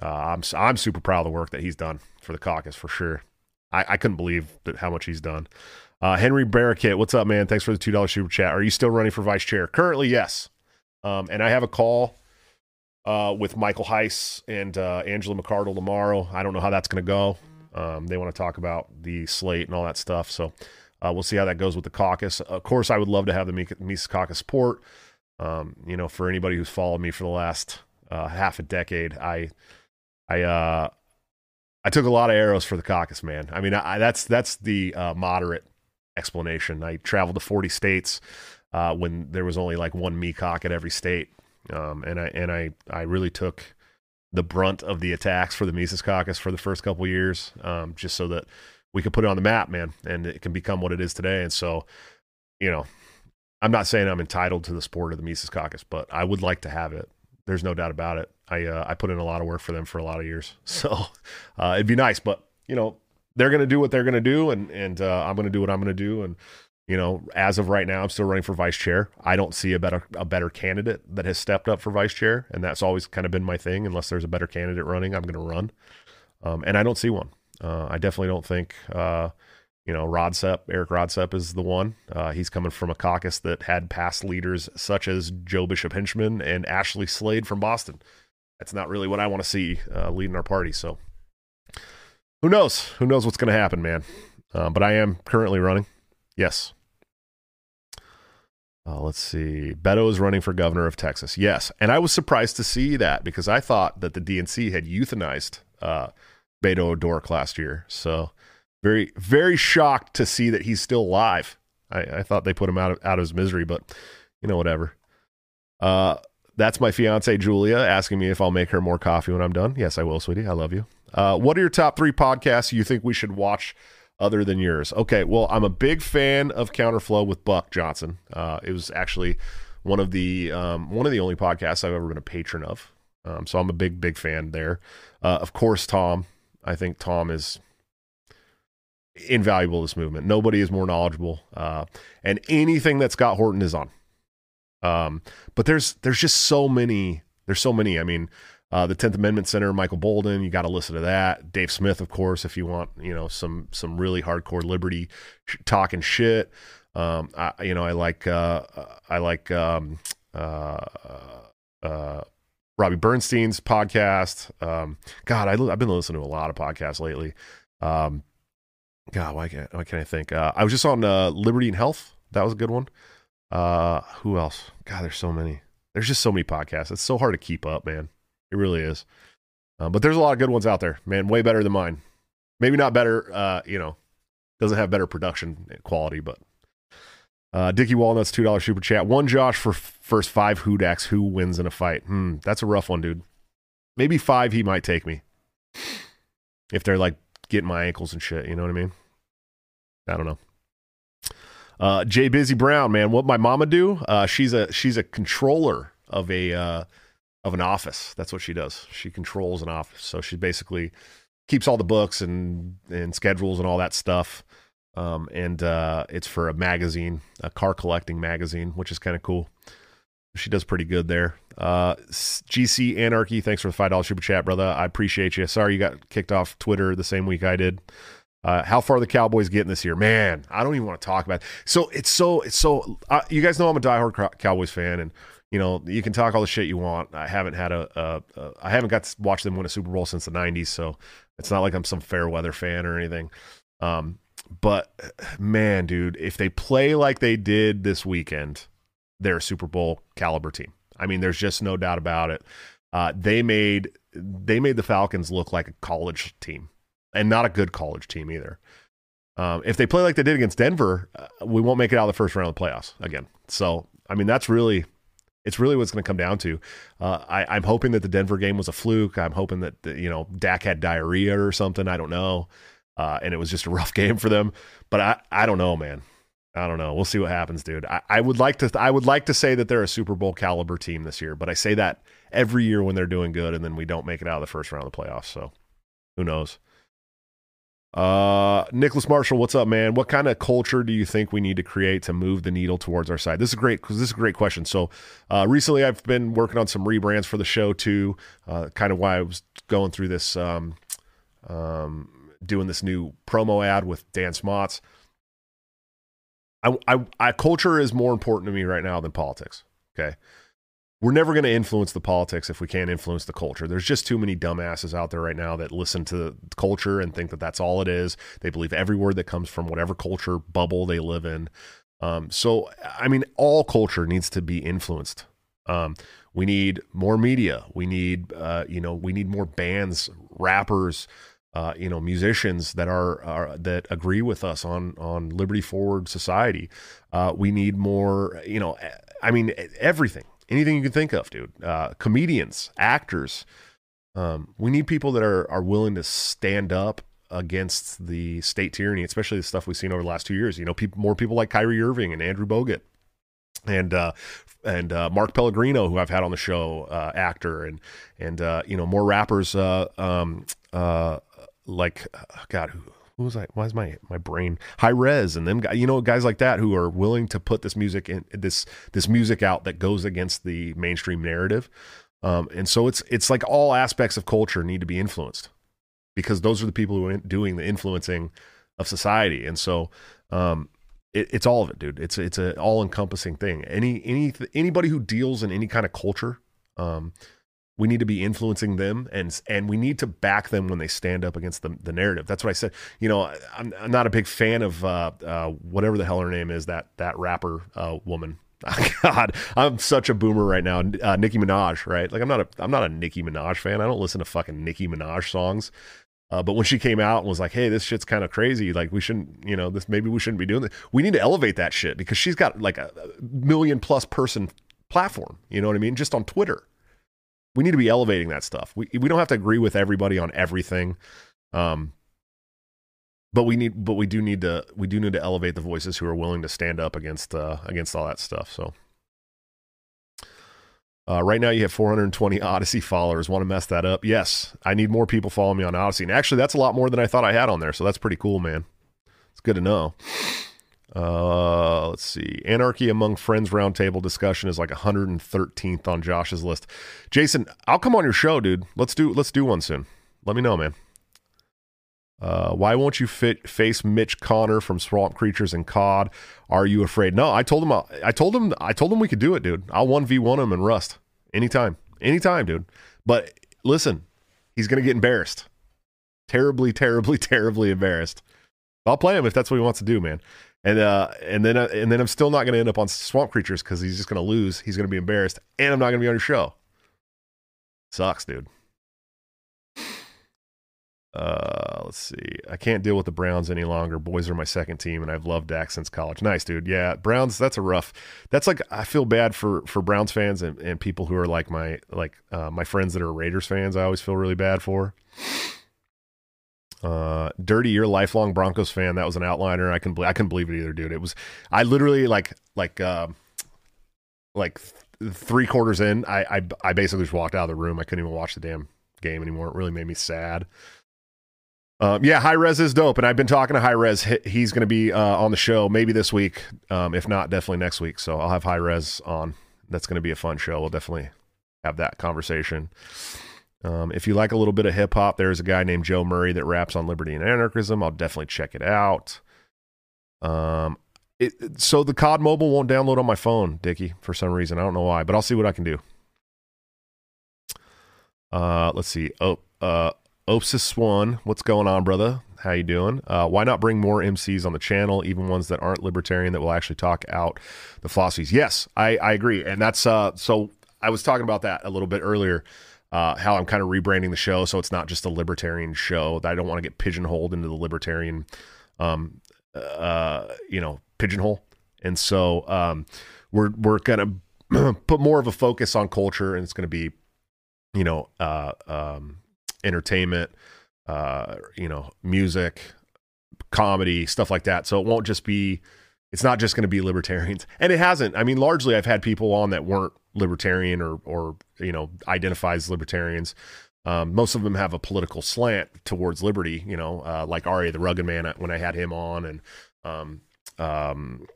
S1: uh, I'm I'm super proud of the work that he's done for the caucus for sure. I, I couldn't believe that how much he's done. Uh, Henry Barricade, what's up, man? Thanks for the two dollars super chat. Are you still running for vice chair? Currently, yes. Um, and I have a call uh, with Michael Heise and uh, Angela McArdle tomorrow. I don't know how that's going to go. Um, they want to talk about the slate and all that stuff. So uh, we'll see how that goes with the caucus. Of course, I would love to have the Mises Caucus support. Um, you know, for anybody who's followed me for the last uh, half a decade, I, I, uh, I took a lot of arrows for the caucus, man. I mean, I, that's that's the uh, moderate explanation. I traveled to 40 states uh, when there was only like one Meacock at every state, um, and I and I I really took the brunt of the attacks for the Mises Caucus for the first couple years, um, just so that we could put it on the map, man, and it can become what it is today. And so, you know, I'm not saying I'm entitled to the support of the Mises Caucus, but I would like to have it. There's no doubt about it. I uh, I put in a lot of work for them for a lot of years, so uh, it'd be nice. But you know, they're to do what they're to do, and and uh, I'm to do what I'm to do. And you know, as of right now, I'm still running for vice chair. I don't see a better a better candidate that has stepped up for vice chair, and that's always kind of been my thing. Unless there's a better candidate running, I'm going to run, um, and I don't see one. Uh, I definitely don't think, uh, you know, Rodsep, Eric Rodsep is the one. Uh, he's coming from a caucus that had past leaders such as Joe Bishop Henchman and Ashley Slade from Boston. That's not really what I want to see uh, leading our party. So who knows? Who knows what's going to happen, man? Uh, but I am currently running. Yes. Uh, let's see. Beto is running for governor of Texas. Yes. And I was surprised to see that because I thought that the DNC had euthanized uh, Beto O'Rourke last year. So very, very shocked to see that he's still alive. I, I thought they put him out of, out of his misery, but you know, whatever. Uh, that's my fiance Julia asking me if I'll make her more coffee when I'm done. Yes, I will, sweetie. I love you. Uh, what are your top three podcasts you think we should watch other than yours? Okay, well, I'm a big fan of Counterflow with Buck Johnson. Uh, it was actually one of the um, one of the only podcasts I've ever been a patron of. Um, so I'm a big, big fan there. Uh, of course, Tom. I think Tom is invaluable this movement. Nobody is more knowledgeable, uh, and anything that Scott Horton is on. Um, but there's there's just so many. There's so many. I mean, uh, the Tenth Amendment Center, Michael Boldin. You got to listen to that. Dave Smith, of course, if you want, you know, some some really hardcore liberty sh- talking shit. Um, I, you know, I like uh, I like um, uh, uh, Robbie Bernstein's podcast. Um, God, I, have been listening to a lot of podcasts lately. Um, God, why can't why can't I think? Uh, I was just on uh, Liberty and Health. That was a good one. Uh, who else? God, there's so many. There's just so many podcasts. It's so hard to keep up, man. It really is. Uh, but there's a lot of good ones out there, man. Way better than mine. Maybe not better. Uh, you know, doesn't have better production quality, but uh, Dickie Walnuts, two dollars super chat. One Josh for f- first five Hudaks. Who wins in a fight? Hmm, that's a rough one, dude. Maybe five. He might take me if they're like getting my ankles and shit. You know what I mean? I don't know. Uh, Jay Busy Brown, man, what my mama do? Uh, she's a she's a controller of a uh, of an office. That's what she does. She controls an office. So she basically keeps all the books and and schedules and all that stuff um, and uh, it's for a magazine, a car collecting magazine, which is kind of cool. She does pretty good there. Uh, GC Anarchy, thanks for the five dollars super chat, brother. I appreciate you. Sorry you got kicked off Twitter the same week I did. Uh, how far the Cowboys getting this year, man? I don't even want to talk about. It. So it's so it's so. Uh, you guys know I'm a diehard Cowboys fan, and you know you can talk all the shit you want. I haven't had a, a, a I haven't got to watch them win a Super Bowl since the '90s, so it's not like I'm some fair weather fan or anything. Um, but man, dude, if they play like they did this weekend, they're a Super Bowl caliber team. I mean, there's just no doubt about it. Uh, they made they made the Falcons look like a college team, and not a good college team either. Um, if they play like they did against Denver, uh, we won't make it out of the first round of the playoffs again. So, I mean, that's really it's really what's going to come down to. Uh, I, am hoping that the Denver game was a fluke. I'm hoping that you know Dak had diarrhea or something. I don't know, uh, and it was just a rough game for them. But I, I don't know, man. I don't know. We'll see what happens, dude. I, I would like to I would like to say that they're a Super Bowl caliber team this year, but I say that every year when they're doing good, and then we don't make it out of the first round of the playoffs. So who knows? Uh, Nicholas Marshall, what's up, man? What kind of culture do you think we need to create to move the needle towards our side? This is great because this is a great question. So, uh, recently I've been working on some rebrands for the show too. Uh, kind of why I was going through this, um, um, doing this new promo ad with Dan Smots. I, I, I, culture is more important to me right now than politics. Okay we're never going to influence the politics if we can't influence the culture. There's just too many dumbasses out there right now that listen to culture and think that that's all it is. They believe every word that comes from whatever culture bubble they live in. Um, so, I mean, all culture needs to be influenced. Um, we need more media. We need, uh, you know, we need more bands, rappers, uh, you know, musicians that are, are, that agree with us on on liberty forward society. Uh, we need more, you know, I mean, everything anything you can think of, dude. Uh, comedians, actors. Um, we need people that are are willing to stand up against the state tyranny, especially the stuff we've seen over the last two years. You know, people, more people like Kyrie Irving and Andrew Bogut, and uh, and uh, Mark Pellegrino, who I've had on the show, uh, actor, and and uh, you know more rappers uh, um, like God, who who was I? Why is my my brain Hi-Rez and them guys? You know, guys like that who are willing to put this music in this this music out that goes against the mainstream narrative. Um, and so it's it's like all aspects of culture need to be influenced because those are the people who are doing the influencing of society. And so um, it, it's all of it, dude. It's it's an all encompassing thing. Any any anybody who deals in any kind of culture. Um, we need to be influencing them and and we need to back them when they stand up against the, the narrative that's what i said you know i'm, I'm not a big fan of uh, uh, whatever the hell her name is that that rapper uh, woman god i'm such a boomer right now uh, nicki minaj right like i'm not a i'm not a nicki minaj fan i don't listen to fucking nicki minaj songs uh, but when she came out and was like, "Hey, this shit's kind of crazy. Like, we shouldn't, you know, this maybe we shouldn't be doing this. We need to elevate that shit because she's got like a million plus person platform. You know what I mean? Just on Twitter we need to be elevating that stuff. We we don't have to agree with everybody on everything. Um, but we need but we do need to we do need to elevate the voices who are willing to stand up against uh against all that stuff. So uh, right now, you have 420 Odysee followers. Want to mess that up? Yes, I need more people following me on Odysee. And actually, that's a lot more than I thought I had on there. So that's pretty cool, man. It's good to know. Uh, let's see. Anarchy Among Friends roundtable discussion is like 113th on Josh's list. Jason, I'll come on your show, dude. Let's do let's do one soon. Let me know, man. Uh, why won't you fit, face Mitch Connor from Swamp Creatures and COD? Are you afraid? No, I told him. I told him. I told him we could do it, dude. I'll one v one him and Rust anytime, anytime, dude. But listen, he's gonna get embarrassed, terribly, terribly, terribly embarrassed. I'll play him if that's what he wants to do, man and uh, and then uh, and then I'm still not going to end up on Swamp Creatures because he's just going to lose. He's going to be embarrassed, and I'm not going to be on your show. Sucks, dude. Uh, let's see. I can't deal with the Browns any longer. Boys are my second team, and I've loved Dak since college. Nice, dude. Yeah, Browns. That's a rough. That's like I feel bad for for Browns fans and, and people who are like my like uh, my friends that are Raiders fans. I always feel really bad for. Uh, Dirty, you're a lifelong Broncos fan. That was an outliner. I can I couldn't believe it either, dude. It was I literally like like uh, like th- three quarters in, I, I I basically just walked out of the room. I couldn't even watch the damn game anymore. It really made me sad. Um, yeah, Hi-Rez is dope, and I've been talking to Hi-Rez. He's going to be uh, on the show maybe this week, um, if not, definitely next week. So I'll have Hi-Rez on. That's going to be a fun show. We'll definitely have that conversation. Um, if you like a little bit of hip hop, there's a guy named Joe Murray that raps on liberty and anarchism. I'll definitely check it out. Um, it, so the COD mobile won't download on my phone, Dickie, for some reason. I don't know why, but I'll see what I can do. Uh, let's see. Oh, uh, Opsis Swan, what's going on, brother? How you doing? Uh, why not bring more MCs on the channel, even ones that aren't libertarian, that will actually talk out the philosophies? Yes, I, I agree, and that's uh, so. I was talking about that a little bit earlier. Uh, how I'm kind of rebranding the show so it's not just a libertarian show. That I don't want to get pigeonholed into the libertarian, um, uh, you know, pigeonhole. And so um, we're we're gonna put more of a focus on culture, and it's to be, you know, uh, um, entertainment, uh, you know, music, comedy, stuff like that. So it won't just be, it's not just going to be libertarians, and it hasn't. I mean, largely, I've had people on that weren't libertarian or or you know identifies libertarians. Um, most of them have a political slant towards liberty, you know, uh, like R.A. the Rugged Man uh, when I had him on, and um, um,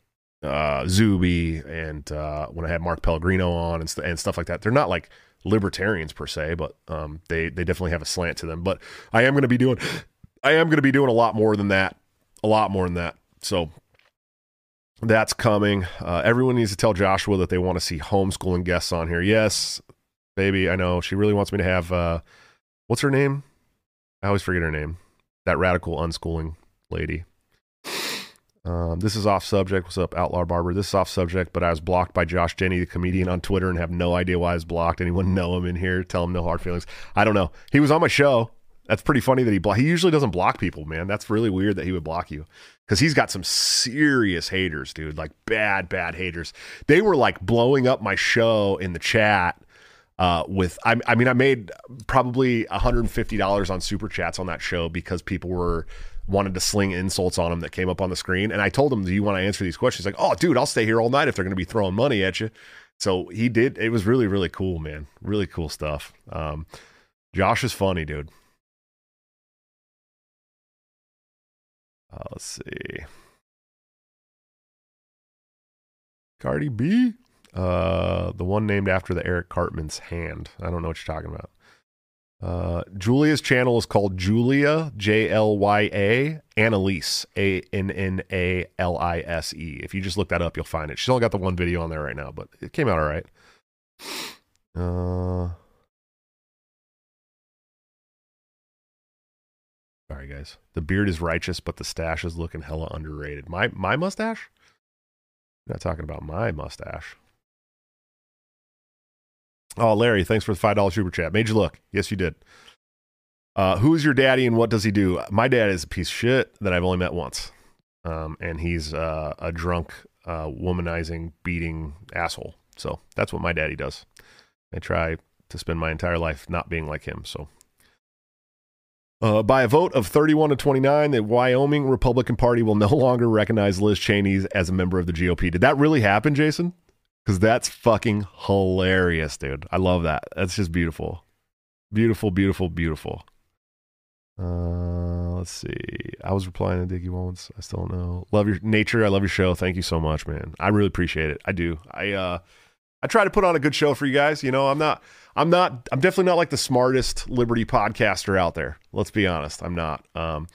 S1: uh, Zuby, and uh, when I had Mark Pellegrino on and, st- and stuff like that. They're not like libertarians per se, but um, they they definitely have a slant to them. But I am going to be doing, I am going to be doing a lot more than that, a lot more than that. So that's coming. Uh, everyone needs to tell Joshua that they want to see homeschooling guests on here. Yes, baby, I know she really wants me to have. Uh, what's her name? I always forget her name. That radical unschooling lady. Um, this is off subject. What's up, Outlaw Barber? This is off subject, but I was blocked by Josh Jenny, the comedian, on Twitter, and have no idea why I was blocked. Anyone know him in here? Tell him no hard feelings. I don't know. He was on my show. That's pretty funny that he block. He usually doesn't block people, man. That's really weird that he would block you because he's got some serious haters, dude. Like bad, bad haters. They were like blowing up my show in the chat. Uh, with I, I mean, I made probably $150 on super chats on that show because people were wanted to sling insults on him that came up on the screen. And I told him, Do you want to answer these questions? He's like, Oh, dude, I'll stay here all night if they're going to be throwing money at you. So he did. It was really, really cool, man. Really cool stuff. Um, Josh is funny, dude. Uh, let's see. Cardi B, uh, the one named after the Eric Cartman's hand. I don't know what you're talking about. Uh, Julia's channel is called Julia J L Y A Annalise A N N A L I S E. If you just look that up, you'll find it. She's only got the one video on there right now, but it came out all right. Uh, sorry guys. The beard is righteous, but the stash is looking hella underrated. My my mustache? You're not talking about my mustache. Oh, Larry, thanks for the five dollar super chat. Made you look. Yes, you did. Uh, who is your daddy and what does he do? My dad is a piece of shit that I've only met once, um, and he's uh, a drunk, uh, womanizing, beating asshole. So that's what my daddy does. I try to spend my entire life not being like him. So, uh, by a vote of 31 to 29, the Wyoming Republican Party will no longer recognize Liz Cheney as a member of the GOP. Did that really happen, Jason? because that's fucking hilarious, dude. I love that. That's just beautiful, beautiful, beautiful, beautiful. Uh, let's see. I was replying to Diggy once. I still don't know. Love your nature. I love your show. Thank you so much, man. I really appreciate it. I do. I uh, I try to put on a good show for you guys. You know, I'm not. I'm not. I'm definitely not like the smartest Liberty podcaster out there. Let's be honest. I'm not. Um,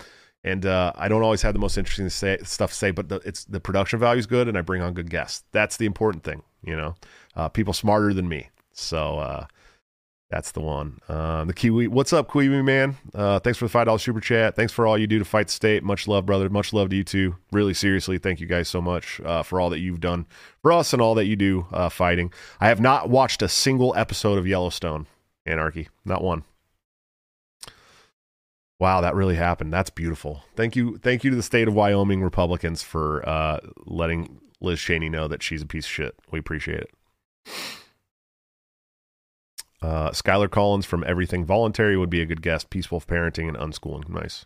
S1: and uh, I don't always have the most interesting say, stuff to say, but the, it's the production value is good, and I bring on good guests. That's the important thing, you know. Uh, people smarter than me, so uh, that's the one. Uh, the Kiwi, what's up, Kiwi man? Uh, thanks for the five dollars super chat. Thanks for all you do to fight the state. Much love, brother. Much love to you too. Really, seriously, thank you guys so much uh, for all that you've done for us and all that you do fighting. I have not watched a single episode of Yellowstone Anarchy, not one. Wow, that really happened. That's beautiful. Thank you, thank you to the state of Wyoming Republicans for uh, letting Liz Cheney know that she's a piece of shit. We appreciate it. Uh, Skyler Collins from Everything Voluntary would be a good guest. Peaceful parenting and unschooling. Nice.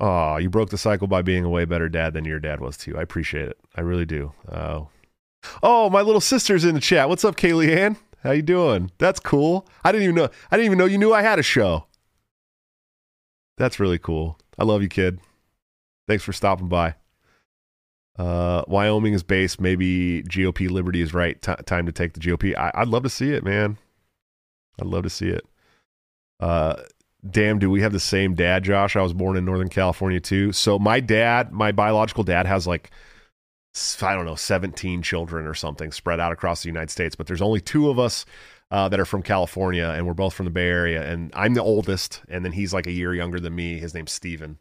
S1: Oh, you broke the cycle by being a way better dad than your dad was to you. I appreciate it. I really do. Uh, oh, my little sister's in the chat. What's up, Kaylee Ann? How you doing? That's cool. I didn't even know. I didn't even know you knew I had a show. That's really cool. I love you, kid. Thanks for stopping by. Uh, Wyoming is based. Maybe GOP Liberty is right. T- time to take the GOP. I- would love to see it, man. I'd love to see it. Uh, damn, do we have the same dad, Josh? I was born in Northern California too. So my dad, my biological dad, has like I don't know, 17 children or something spread out across the United States, but there's only two of us uh, that are from California, and we're both from the Bay Area. And I'm the oldest, and then he's like a year younger than me. His name's Steven.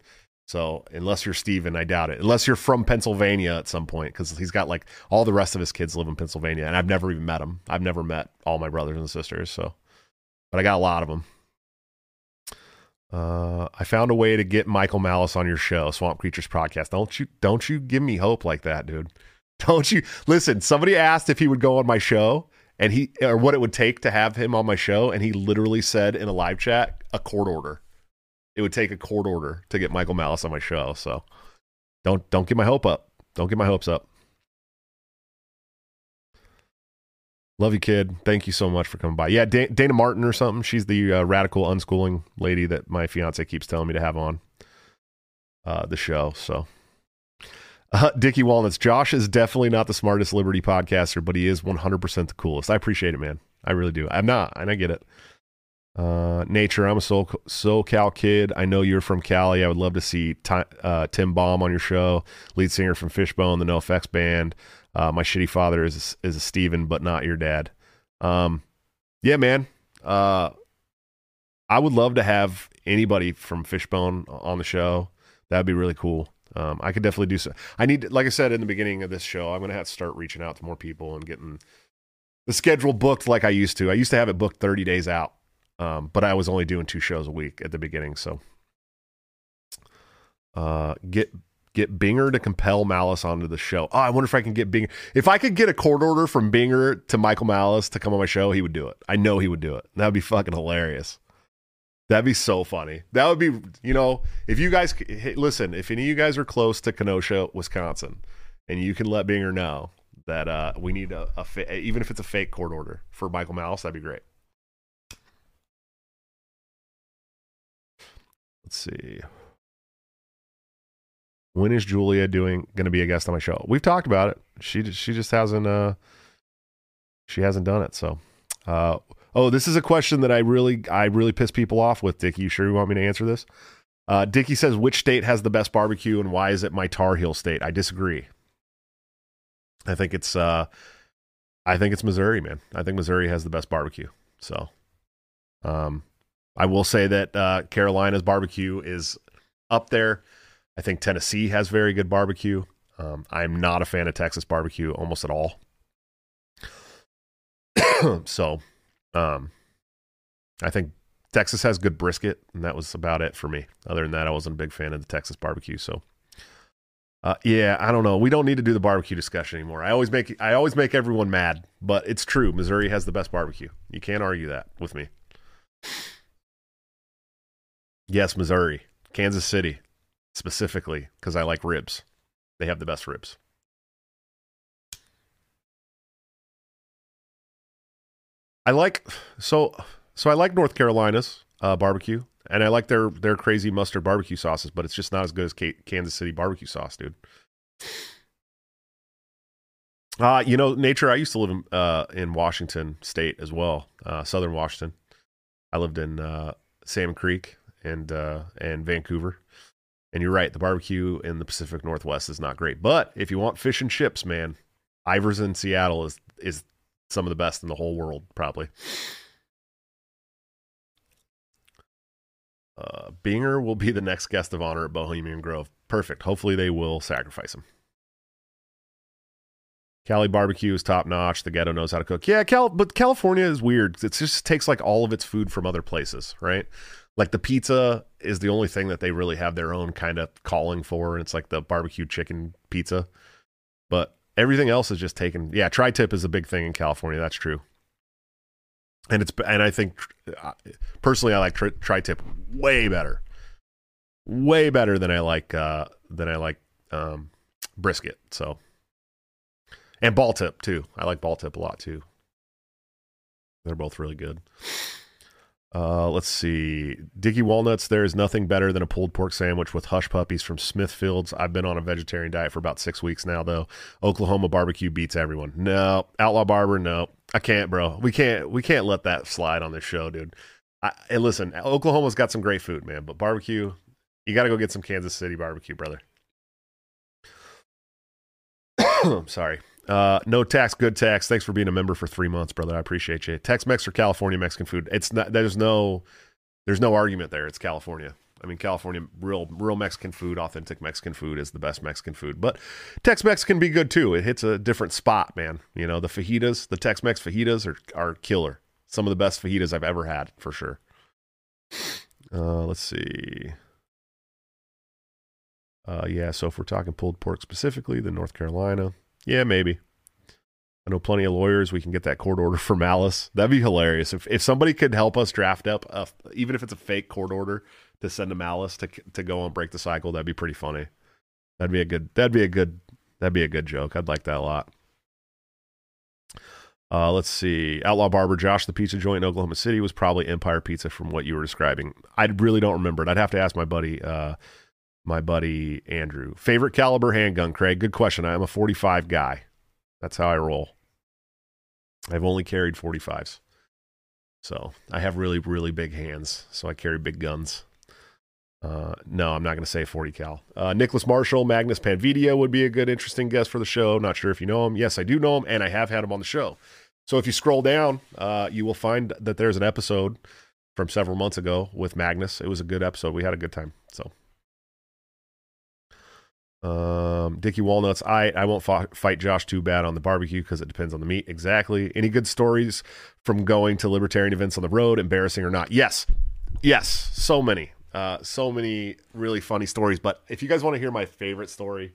S1: So unless you're Steven, I doubt it. Unless you're from Pennsylvania at some point, because he's got like all the rest of his kids live in Pennsylvania, and I've never even met him. I've never met all my brothers and sisters. So, but I got a lot of them. Uh, I found a way to get Michael Malice on your show, Swamp Creatures podcast. Don't you don't you give me hope like that, dude. Don't you listen? Somebody asked if he would go on my show and he or what it would take to have him on my show, and he literally said in a live chat a court order. It would take a court order to get Michael Malice on my show. So don't don't get my hope up. Don't get my hopes up. Love you, kid. Thank you so much for coming by. Yeah, Da- Dayna Martin or something. She's the uh, radical unschooling lady that my fiance keeps telling me to have on uh, the show. So, uh, Dickie Walnuts. Josh is definitely not the smartest Liberty podcaster, but he is 100% the coolest. I appreciate it, man. I really do. I'm not, and I get it. Uh, nature. I'm a Soul SoCal kid. I know you're from Cali. I would love to see uh, Tim Baum on your show. Lead singer from Fishbone, the NoFX band. Uh, my shitty father is is a Steven, but not your dad. Um, yeah, man. Uh, I would love to have anybody from Fishbone on the show. That'd be really cool. Um, I could definitely do so. I need, like I said in the beginning of this show, I'm gonna have to start reaching out to more people and getting the schedule booked like I used to. I used to have it booked 30 days out, um, but I was only doing two shows a week at the beginning. So, uh, get get Binger to compel Malice onto the show. Oh, I wonder if I can get Binger. If I could get a court order from Binger to Michael Malice to come on my show, he would do it. I know he would do it. That would be fucking hilarious. That'd be so funny. That would be, you know, if you guys hey, listen, if any of you guys are close to Kenosha, Wisconsin, and you can let Binger know that uh, we need a, a fa- even if it's a fake court order for Michael Malice, that'd be great. Let's see. When is Julia doing going to be a guest on my show? We've talked about it. She she just hasn't uh she hasn't done it. So, uh oh, this is a question that I really I really piss people off with. Dickie, you sure you want me to answer this? Uh, Dickie says, which state has the best barbecue and why is it my Tar Heel state? I disagree. I think it's uh I think it's Missouri, man. I think Missouri has the best barbecue. So, um, I will say that uh, Carolina's barbecue is up there. I think Tennessee has very good barbecue. Um, I'm not a fan of Texas barbecue almost at all. so, um, I think Texas has good brisket, and that was about it for me. Other than that, I wasn't a big fan of the Texas barbecue. So, uh, yeah, I don't know. We don't need to do the barbecue discussion anymore. I always make I always make everyone mad, but it's true. Missouri has the best barbecue. You can't argue that with me. Yes, Missouri, Kansas City, specifically because I like ribs. They have the best ribs. I like so so I like North Carolina's uh, barbecue, and I like their their crazy mustard barbecue sauces, but it's just not as good as K- Kansas City barbecue sauce, dude. Uh, you know, nature. I used to live in uh, in Washington State as well, uh, Southern Washington. I lived in uh, Salmon Creek and uh, and Vancouver. And you're right, the barbecue in the Pacific Northwest is not great. But if you want fish and chips, man, Ivar's in Seattle is is some of the best in the whole world, probably. Uh, Binger will be the next guest of honor at Bohemian Grove. Perfect. Hopefully, they will sacrifice him. Cali barbecue is top notch. The ghetto knows how to cook. Yeah, Cal, but California is weird. It just takes like all of its food from other places, right? Like the pizza is the only thing that they really have their own kind of calling for, and it's like the barbecue chicken pizza. But everything else is just taken. Yeah, tri-tip is a big thing in California. That's true. And it's and I think personally I like tri- tri-tip way better, way better than I like uh, than I like um, brisket. So and ball tip too. I like ball tip a lot too. They're both really good. Uh, let's see. Dicky Walnuts, there is nothing better than a pulled pork sandwich with hush puppies from Smithfields. I've been on a vegetarian diet for about six weeks now, though. Oklahoma barbecue beats everyone. No, Outlaw Barber, no. I can't, bro. We can't we can't let that slide on this show, dude. I, and listen, Oklahoma's got some great food, man, but barbecue, you got to go get some Kansas City barbecue, brother. I'm sorry. Uh, no tax, good tax. Thanks for being a member for three months, brother. I appreciate you. Tex Mex or California Mexican food? It's not. There's no. There's no argument there. It's California. I mean, California, real, real Mexican food, authentic Mexican food is the best Mexican food. But Tex Mex can be good too. It hits a different spot, man. You know, the fajitas, the Tex Mex fajitas are are killer. Some of the best fajitas I've ever had, for sure. Uh, let's see. Uh, yeah, so if we're talking pulled pork specifically, then North Carolina, yeah, maybe. I know plenty of lawyers. We can get that court order for malice. That'd be hilarious if if somebody could help us draft up, a, even if it's a fake court order, to send to malice to to go and break the cycle. That'd be pretty funny. That'd be a good. That'd be a good. That'd be a good joke. I'd like that a lot. Uh, let's see. Outlaw Barber Josh, the pizza joint in Oklahoma City was probably Empire Pizza from what you were describing. I really don't remember it. I'd have to ask my buddy, uh, my buddy Andrew. Favorite caliber handgun, Craig? Good question. I am a 45 guy. That's how I roll. I've only carried 45s. So I have really, really big hands. So I carry big guns. Uh, no, I'm not going to say 40 cal. Uh, Nicholas Marshall, Magnus Panvidya would be a good, interesting guest for the show. Not sure if you know him. Yes, I do know him, and I have had him on the show. So if you scroll down, uh, you will find that there's an episode from several months ago with Magnus. It was a good episode. We had a good time. So, um, Dickie Walnuts, I, I won't fa- fight Josh too bad on the barbecue because it depends on the meat. Exactly. Any good stories from going to libertarian events on the road, embarrassing or not? Yes. Yes. So many. Uh, so many really funny stories. But if you guys want to hear my favorite story,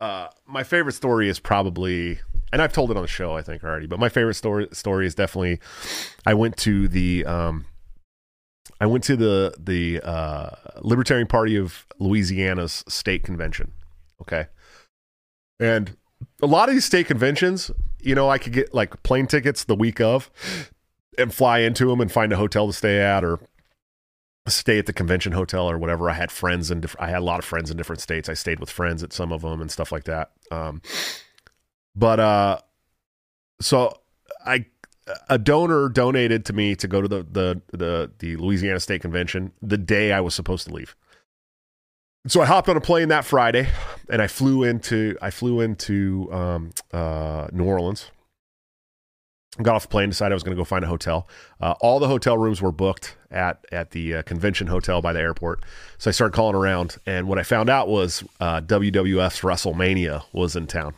S1: uh, my favorite story is probably, and I've told it on the show, I think already. But my favorite story story is definitely, I went to the, um, I went to the the uh, Libertarian Party of Louisiana's state convention. Okay, and a lot of these state conventions, you know, I could get like plane tickets the week of and fly into them and find a hotel to stay at or stay at the convention hotel or whatever. I had friends and I had a lot of friends in different states. I stayed with friends at some of them and stuff like that. Um, but uh, so I a donor donated to me to go to the the the the Louisiana State Convention the day I was supposed to leave. So I hopped on a plane that Friday and I flew into I flew into um, uh, New Orleans. Got off the plane decided i was going to go find a hotel. Uh, all the hotel rooms were booked at at the uh, convention hotel by the airport. So i started calling around and what i found out was uh, wwf's wrestlemania was in town.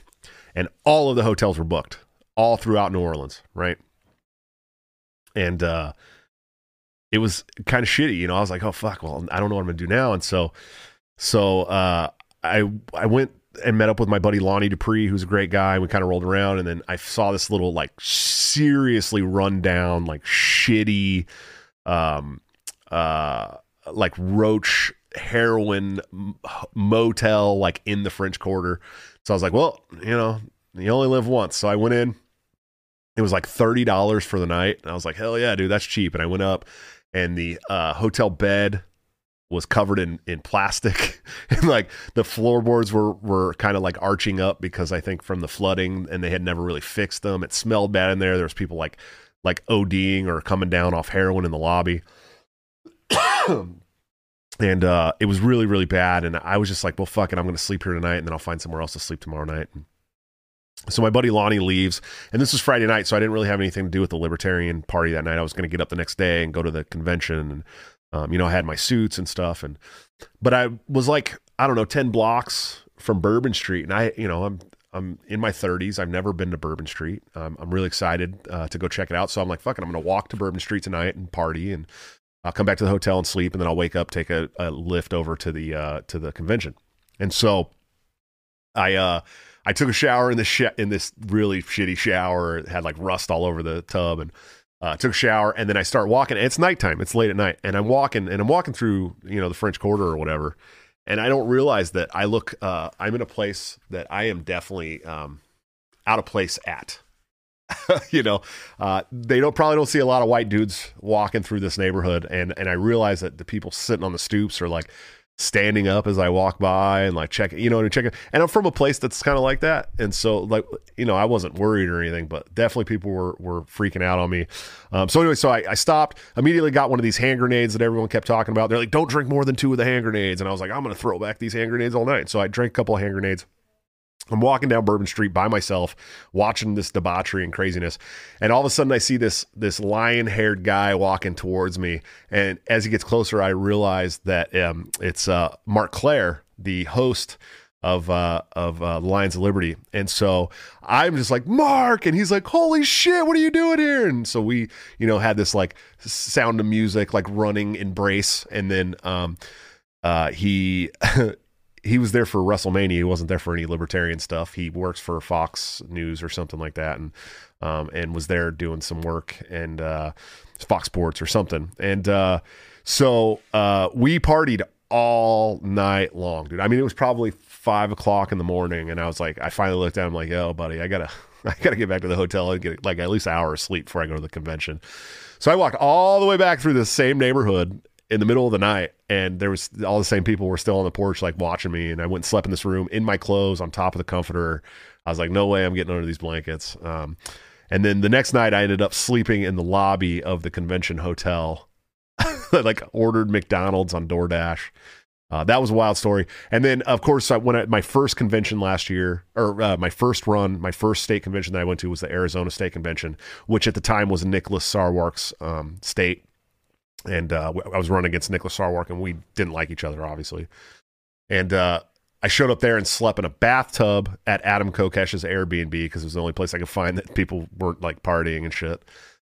S1: And all of the hotels were booked all throughout new orleans right and uh, it was kind of shitty you know i was like oh fuck well i don't know what i'm to do now and so so uh, i i went and met up with my buddy Lonnie Dupree, who's a great guy. We kind of rolled around, and then I saw this little like seriously run down, like shitty, um, uh, like roach heroin motel, like in the French Quarter. So I was like, well, you know, you only live once. So I went in. It was like thirty dollars for the night, and I was like, hell yeah, dude, that's cheap. And I went up, and the uh, hotel bed was covered in in plastic and like the floorboards were were kind of like arching up because I think from the flooding and they had never really fixed them. It smelled bad in there. There was people like like ODing or coming down off heroin in the lobby. and uh, it was really really bad and I was just like, well fuck it, I'm going to sleep here tonight and then I'll find somewhere else to sleep tomorrow night. So my buddy Lonnie leaves, and this was Friday night, so I didn't really have anything to do with the Libertarian Party that night. I was going to get up the next day and go to the convention and um, you know, I had my suits and stuff, and but I was like, I don't know, ten blocks from Bourbon Street, and I, you know, I'm I'm in my 30s. I've never been to Bourbon Street. Um, I'm really excited uh, to go check it out. So I'm like, fucking, I'm going to walk to Bourbon Street tonight and party, and I'll come back to the hotel and sleep, and then I'll wake up, take a, a lift over to the uh, to the convention. And so I uh, I took a shower in this sh- in this really shitty shower. It had like rust all over the tub, and uh, took a shower, and then I start walking. It's nighttime. It's late at night, and I'm walking, and I'm walking through, you know, the French Quarter or whatever, and I don't realize that I look. Uh, I'm in a place that I am definitely um, out of place at. you know, uh, they don't probably don't see a lot of white dudes walking through this neighborhood, and and I realize that the people sitting on the stoops are like standing up as I walk by and like check, you know, and check it. And I'm from a place that's kind of like that. And so like, you know, I wasn't worried or anything, but definitely people were, were freaking out on me. Um, so anyway, so I, I stopped, immediately got one of these hand grenades that everyone kept talking about. They're like, don't drink more than two of the hand grenades. And I was like, I'm to throw back these hand grenades all night. So I drank a couple of hand grenades. I'm walking down Bourbon Street by myself, watching this debauchery and craziness, and all of a sudden I see this this lion haired guy walking towards me, and as he gets closer, I realize that um, it's uh, Marc Clair, the host of uh, of uh, Lions of Liberty, and so I'm just like Marc, and he's like, "Holy shit, what are you doing here?" And so we, you know, had this like sound of music, like running embrace, and then um, uh, he. he was there for WrestleMania. He wasn't there for any libertarian stuff. He works for Fox News or something like that, and um, and was there doing some work and uh, Fox Sports or something. And uh, so uh, we partied all night long, dude. I mean, it was probably five o'clock in the morning, and I was like, I finally looked down. I'm like, oh, buddy, I gotta, I gotta get back to the hotel and get like at least an hour of sleep before I go to the convention. So I walked all the way back through the same neighborhood in the middle of the night and there was all the same people were still on the porch like watching me and i went and slept in this room in my clothes on top of the comforter. I was like no way i'm getting under these blankets. Um, and then the next night i ended up sleeping in the lobby of the convention hotel. Like ordered mcdonald's on doordash. Uh, that was a wild story. And then of course I, went at my first convention last year or uh, my first run my first state convention that i went to was the arizona state convention which at the time was nicholas sarwark's um, state and uh, I was running against Nicholas Sarwark, and we didn't like each other, obviously. And uh, I showed up there and slept in a bathtub at Adam Kokesh's Airbnb because it was the only place I could find that people weren't like partying and shit.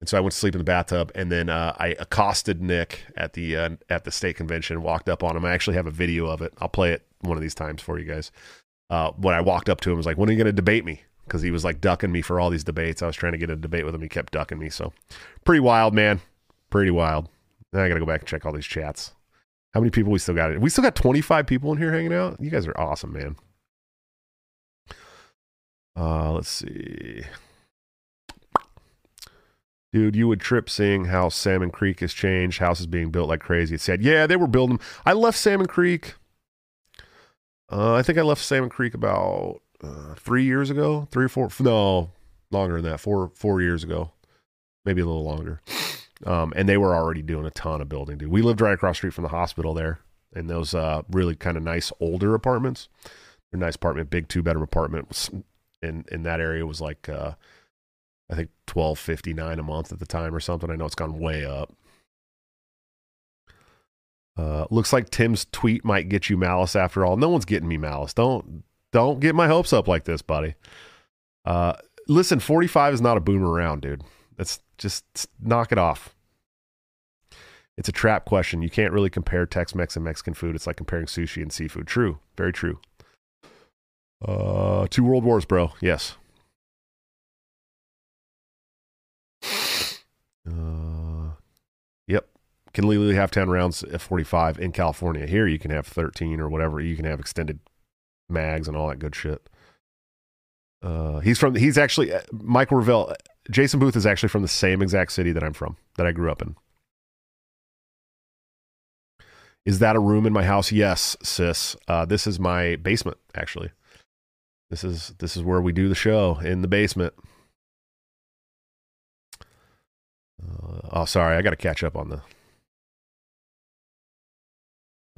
S1: And so I went to sleep in the bathtub, and then uh, I accosted Nick at the uh, at the state convention. Walked up on him. I actually have a video of it. I'll play it one of these times for you guys. Uh, when I walked up to him, I was like, "When are you going to debate me?" Because he was like ducking me for all these debates. I was trying to get a debate with him. He kept ducking me. So pretty wild, man. Pretty wild. Then I got to go back and check all these chats. How many people we still got? We still got 25 people in here hanging out. You guys are awesome, man. Uh, let's see. Dude, you would trip seeing how Salmon Creek has changed. Houses being built like crazy. It said, yeah, they were building. I left Salmon Creek. Uh, I think I left Salmon Creek about uh, three years ago, three or four. No, longer than that. Four four years ago, maybe a little longer. Um, and they were already doing a ton of building, dude. We lived right across street from the hospital there in those uh, really kind of nice older apartments. A nice apartment, big two bedroom apartment in in that area was like uh, I think twelve fifty nine a month at the time or something. I know it's gone way up. Uh, looks like Tim's tweet might get you malice after all. No one's getting me malice. Don't don't get my hopes up like this, buddy. Uh, listen, forty five is not a boomer around, dude. That's just knock it off. It's a trap question. You can't really compare Tex Mex and Mexican food. It's like comparing sushi and seafood. True. Very true. Uh, two world wars, bro. Yes. Uh, yep. Can legally have 10 rounds at 45 in California. Here you can have 13 or whatever. You can have extended mags and all that good shit. Uh, he's from, he's actually, uh, Michael Revelle Jason Booth is actually from the same exact city that I'm from, that I grew up in. Is that a room in my house? Yes, sis. Uh, this is my basement, actually. This is this is where we do the show in the basement. Uh, oh, sorry, I got to catch up on the.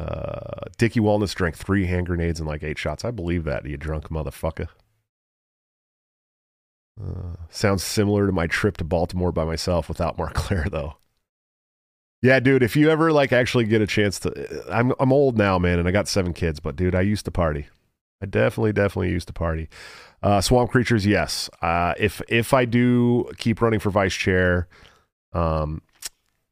S1: Uh, Dickie Walnuts drank three hand grenades and like eight shots. I believe that, you drunk motherfucker. Uh, sounds similar to my trip to Baltimore by myself without Marc Clair, though. Yeah, dude. If you ever like actually get a chance to, I'm I'm old now, man, and I got seven kids. But dude, I used to party. I definitely, definitely used to party. Uh, swamp creatures, yes. Uh, if if I do keep running for vice chair, um,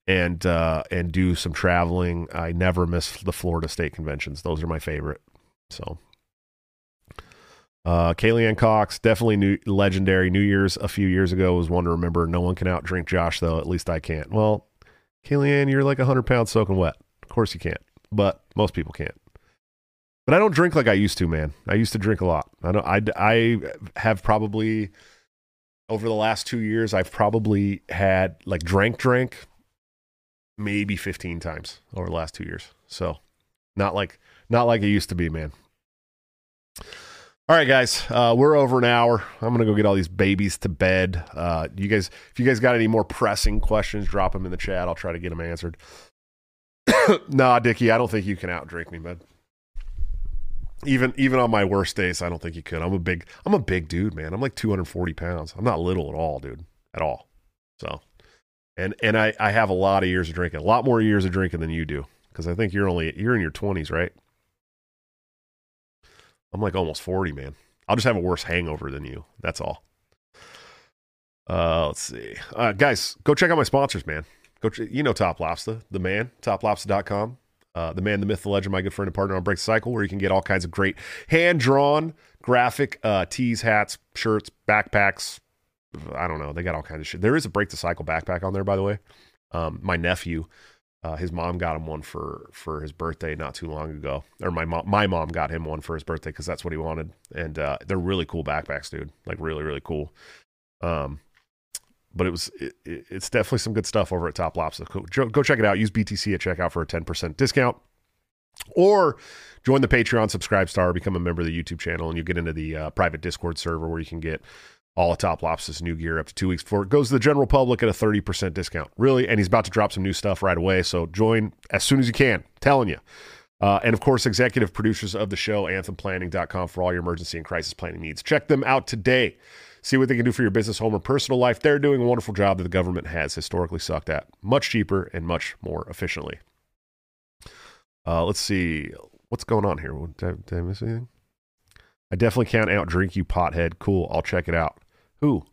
S1: and uh, and do some traveling, I never miss the Florida State conventions. Those are my favorite. So uh, Cox, definitely new, legendary. New Year's a few years ago was one to remember. No one can outdrink Josh, though. At least I can't. Well, Kayleigh you're like 100 pounds soaking wet. Of course you can't, but most people can't. But I don't drink like I used to, man. I used to drink a lot. I don't. I, I have probably over the last two years, I've probably had like drank drink maybe 15 times over the last two years. So not like not like it used to be, man. All right, guys, uh, we're over an hour. I'm gonna go get all these babies to bed. Uh, you guys, if you guys got any more pressing questions, drop them in the chat. I'll try to get them answered. nah, Dickie, I don't think you can outdrink me, bud. even even on my worst days, I don't think you could. I'm a big I'm a big dude, man. I'm like 240 pounds. I'm not little at all, dude, at all. So, and and I I have a lot of years of drinking, a lot more years of drinking than you do, because I think you're only you're in your 20s, right? I'm like almost 40, man. I'll just have a worse hangover than you. That's all. Uh, let's see, uh, guys, go check out my sponsors, man. Go, ch- you know, Top Lobster, the man, toplobster.com. Uh, the man, the myth, the legend, my good friend and partner on Break the Cycle, where you can get all kinds of great hand drawn graphic uh, tees, hats, shirts, backpacks. I don't know. They got all kinds of shit. There is a Break the Cycle backpack on there, by the way. Um, my nephew, uh, his mom got him one for for his birthday not too long ago, or my mom, my mom got him one for his birthday because that's what he wanted, and uh, they're really cool backpacks, dude. Like really, really cool. Um, but it was it, it- it's definitely some good stuff over at Top Lobster. Go, go check it out. Use BTC at checkout for a ten percent discount, or join the Patreon, subscribe star, become a member of the YouTube channel, and you get into the uh, private Discord server where you can get all of Top Lobster's new gear up to two weeks before it goes to the general public at a thirty percent discount. Really, and he's about to drop some new stuff right away. So join as soon as you can. telling you. Uh, and of course, executive producers of the show, anthemplanning.com, for all your emergency and crisis planning needs. Check them out today. See what they can do for your business, home, or personal life. They're doing a wonderful job that the government has historically sucked at. Much cheaper and much more efficiently. Uh, let's see. What's going on here? Did I, did I miss anything? I definitely can't outdrink you, pothead. Cool. I'll check it out. Who?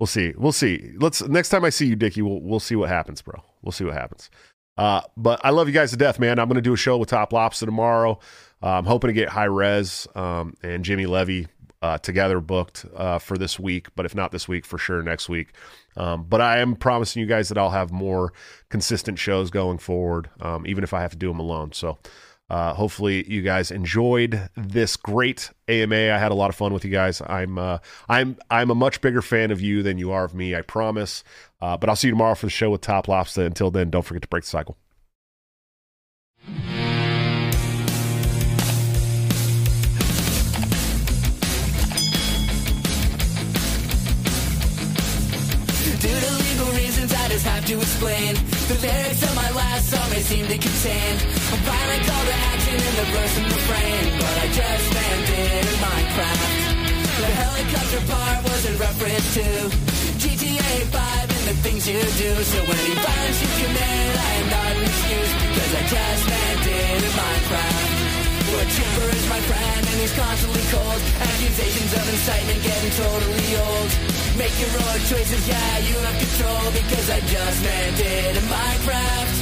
S1: We'll see. We'll see. Let's next time I see you, Dickie, we'll we'll see what happens, bro. We'll see what happens. Uh, but I love you guys to death, man. I'm going to do a show with Top Lobster tomorrow. Uh, I'm hoping to get Hi-Rez um, and Jimmy Levy uh, together booked uh, for this week, but if not this week, for sure next week. Um, but I am promising you guys that I'll have more consistent shows going forward, um, even if I have to do them alone. So uh, hopefully you guys enjoyed this great AMA. I had a lot of fun with you guys. I'm uh, I'm I'm a much bigger fan of you than you are of me. I promise. Uh, but I'll see you tomorrow for the show with Top Lobster. Until then, don't forget to break the cycle.
S2: Due to legal reasons, I just have to explain. The lyrics of my last song may seem to contain a violent call to action in the verse and the refrain, but I just landed in Minecraft. The helicopter part was in reference to GTA 5 and the things you do. So any violence you commit, I am not an excuse, cause I just landed in Minecraft. But Chipper is my friend and he's constantly cold. Accusations of incitement getting totally old. Make your own choices, yeah, you have control because I just landed in Minecraft.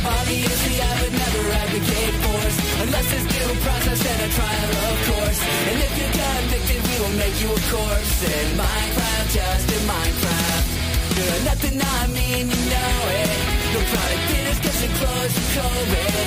S2: Obviously, I would never advocate force unless there's due process and a trial, of course. And if you're convicted, we will make you a corpse in Minecraft, just in Minecraft. You're nothing I mean, you know it. No product cause it closed for COVID.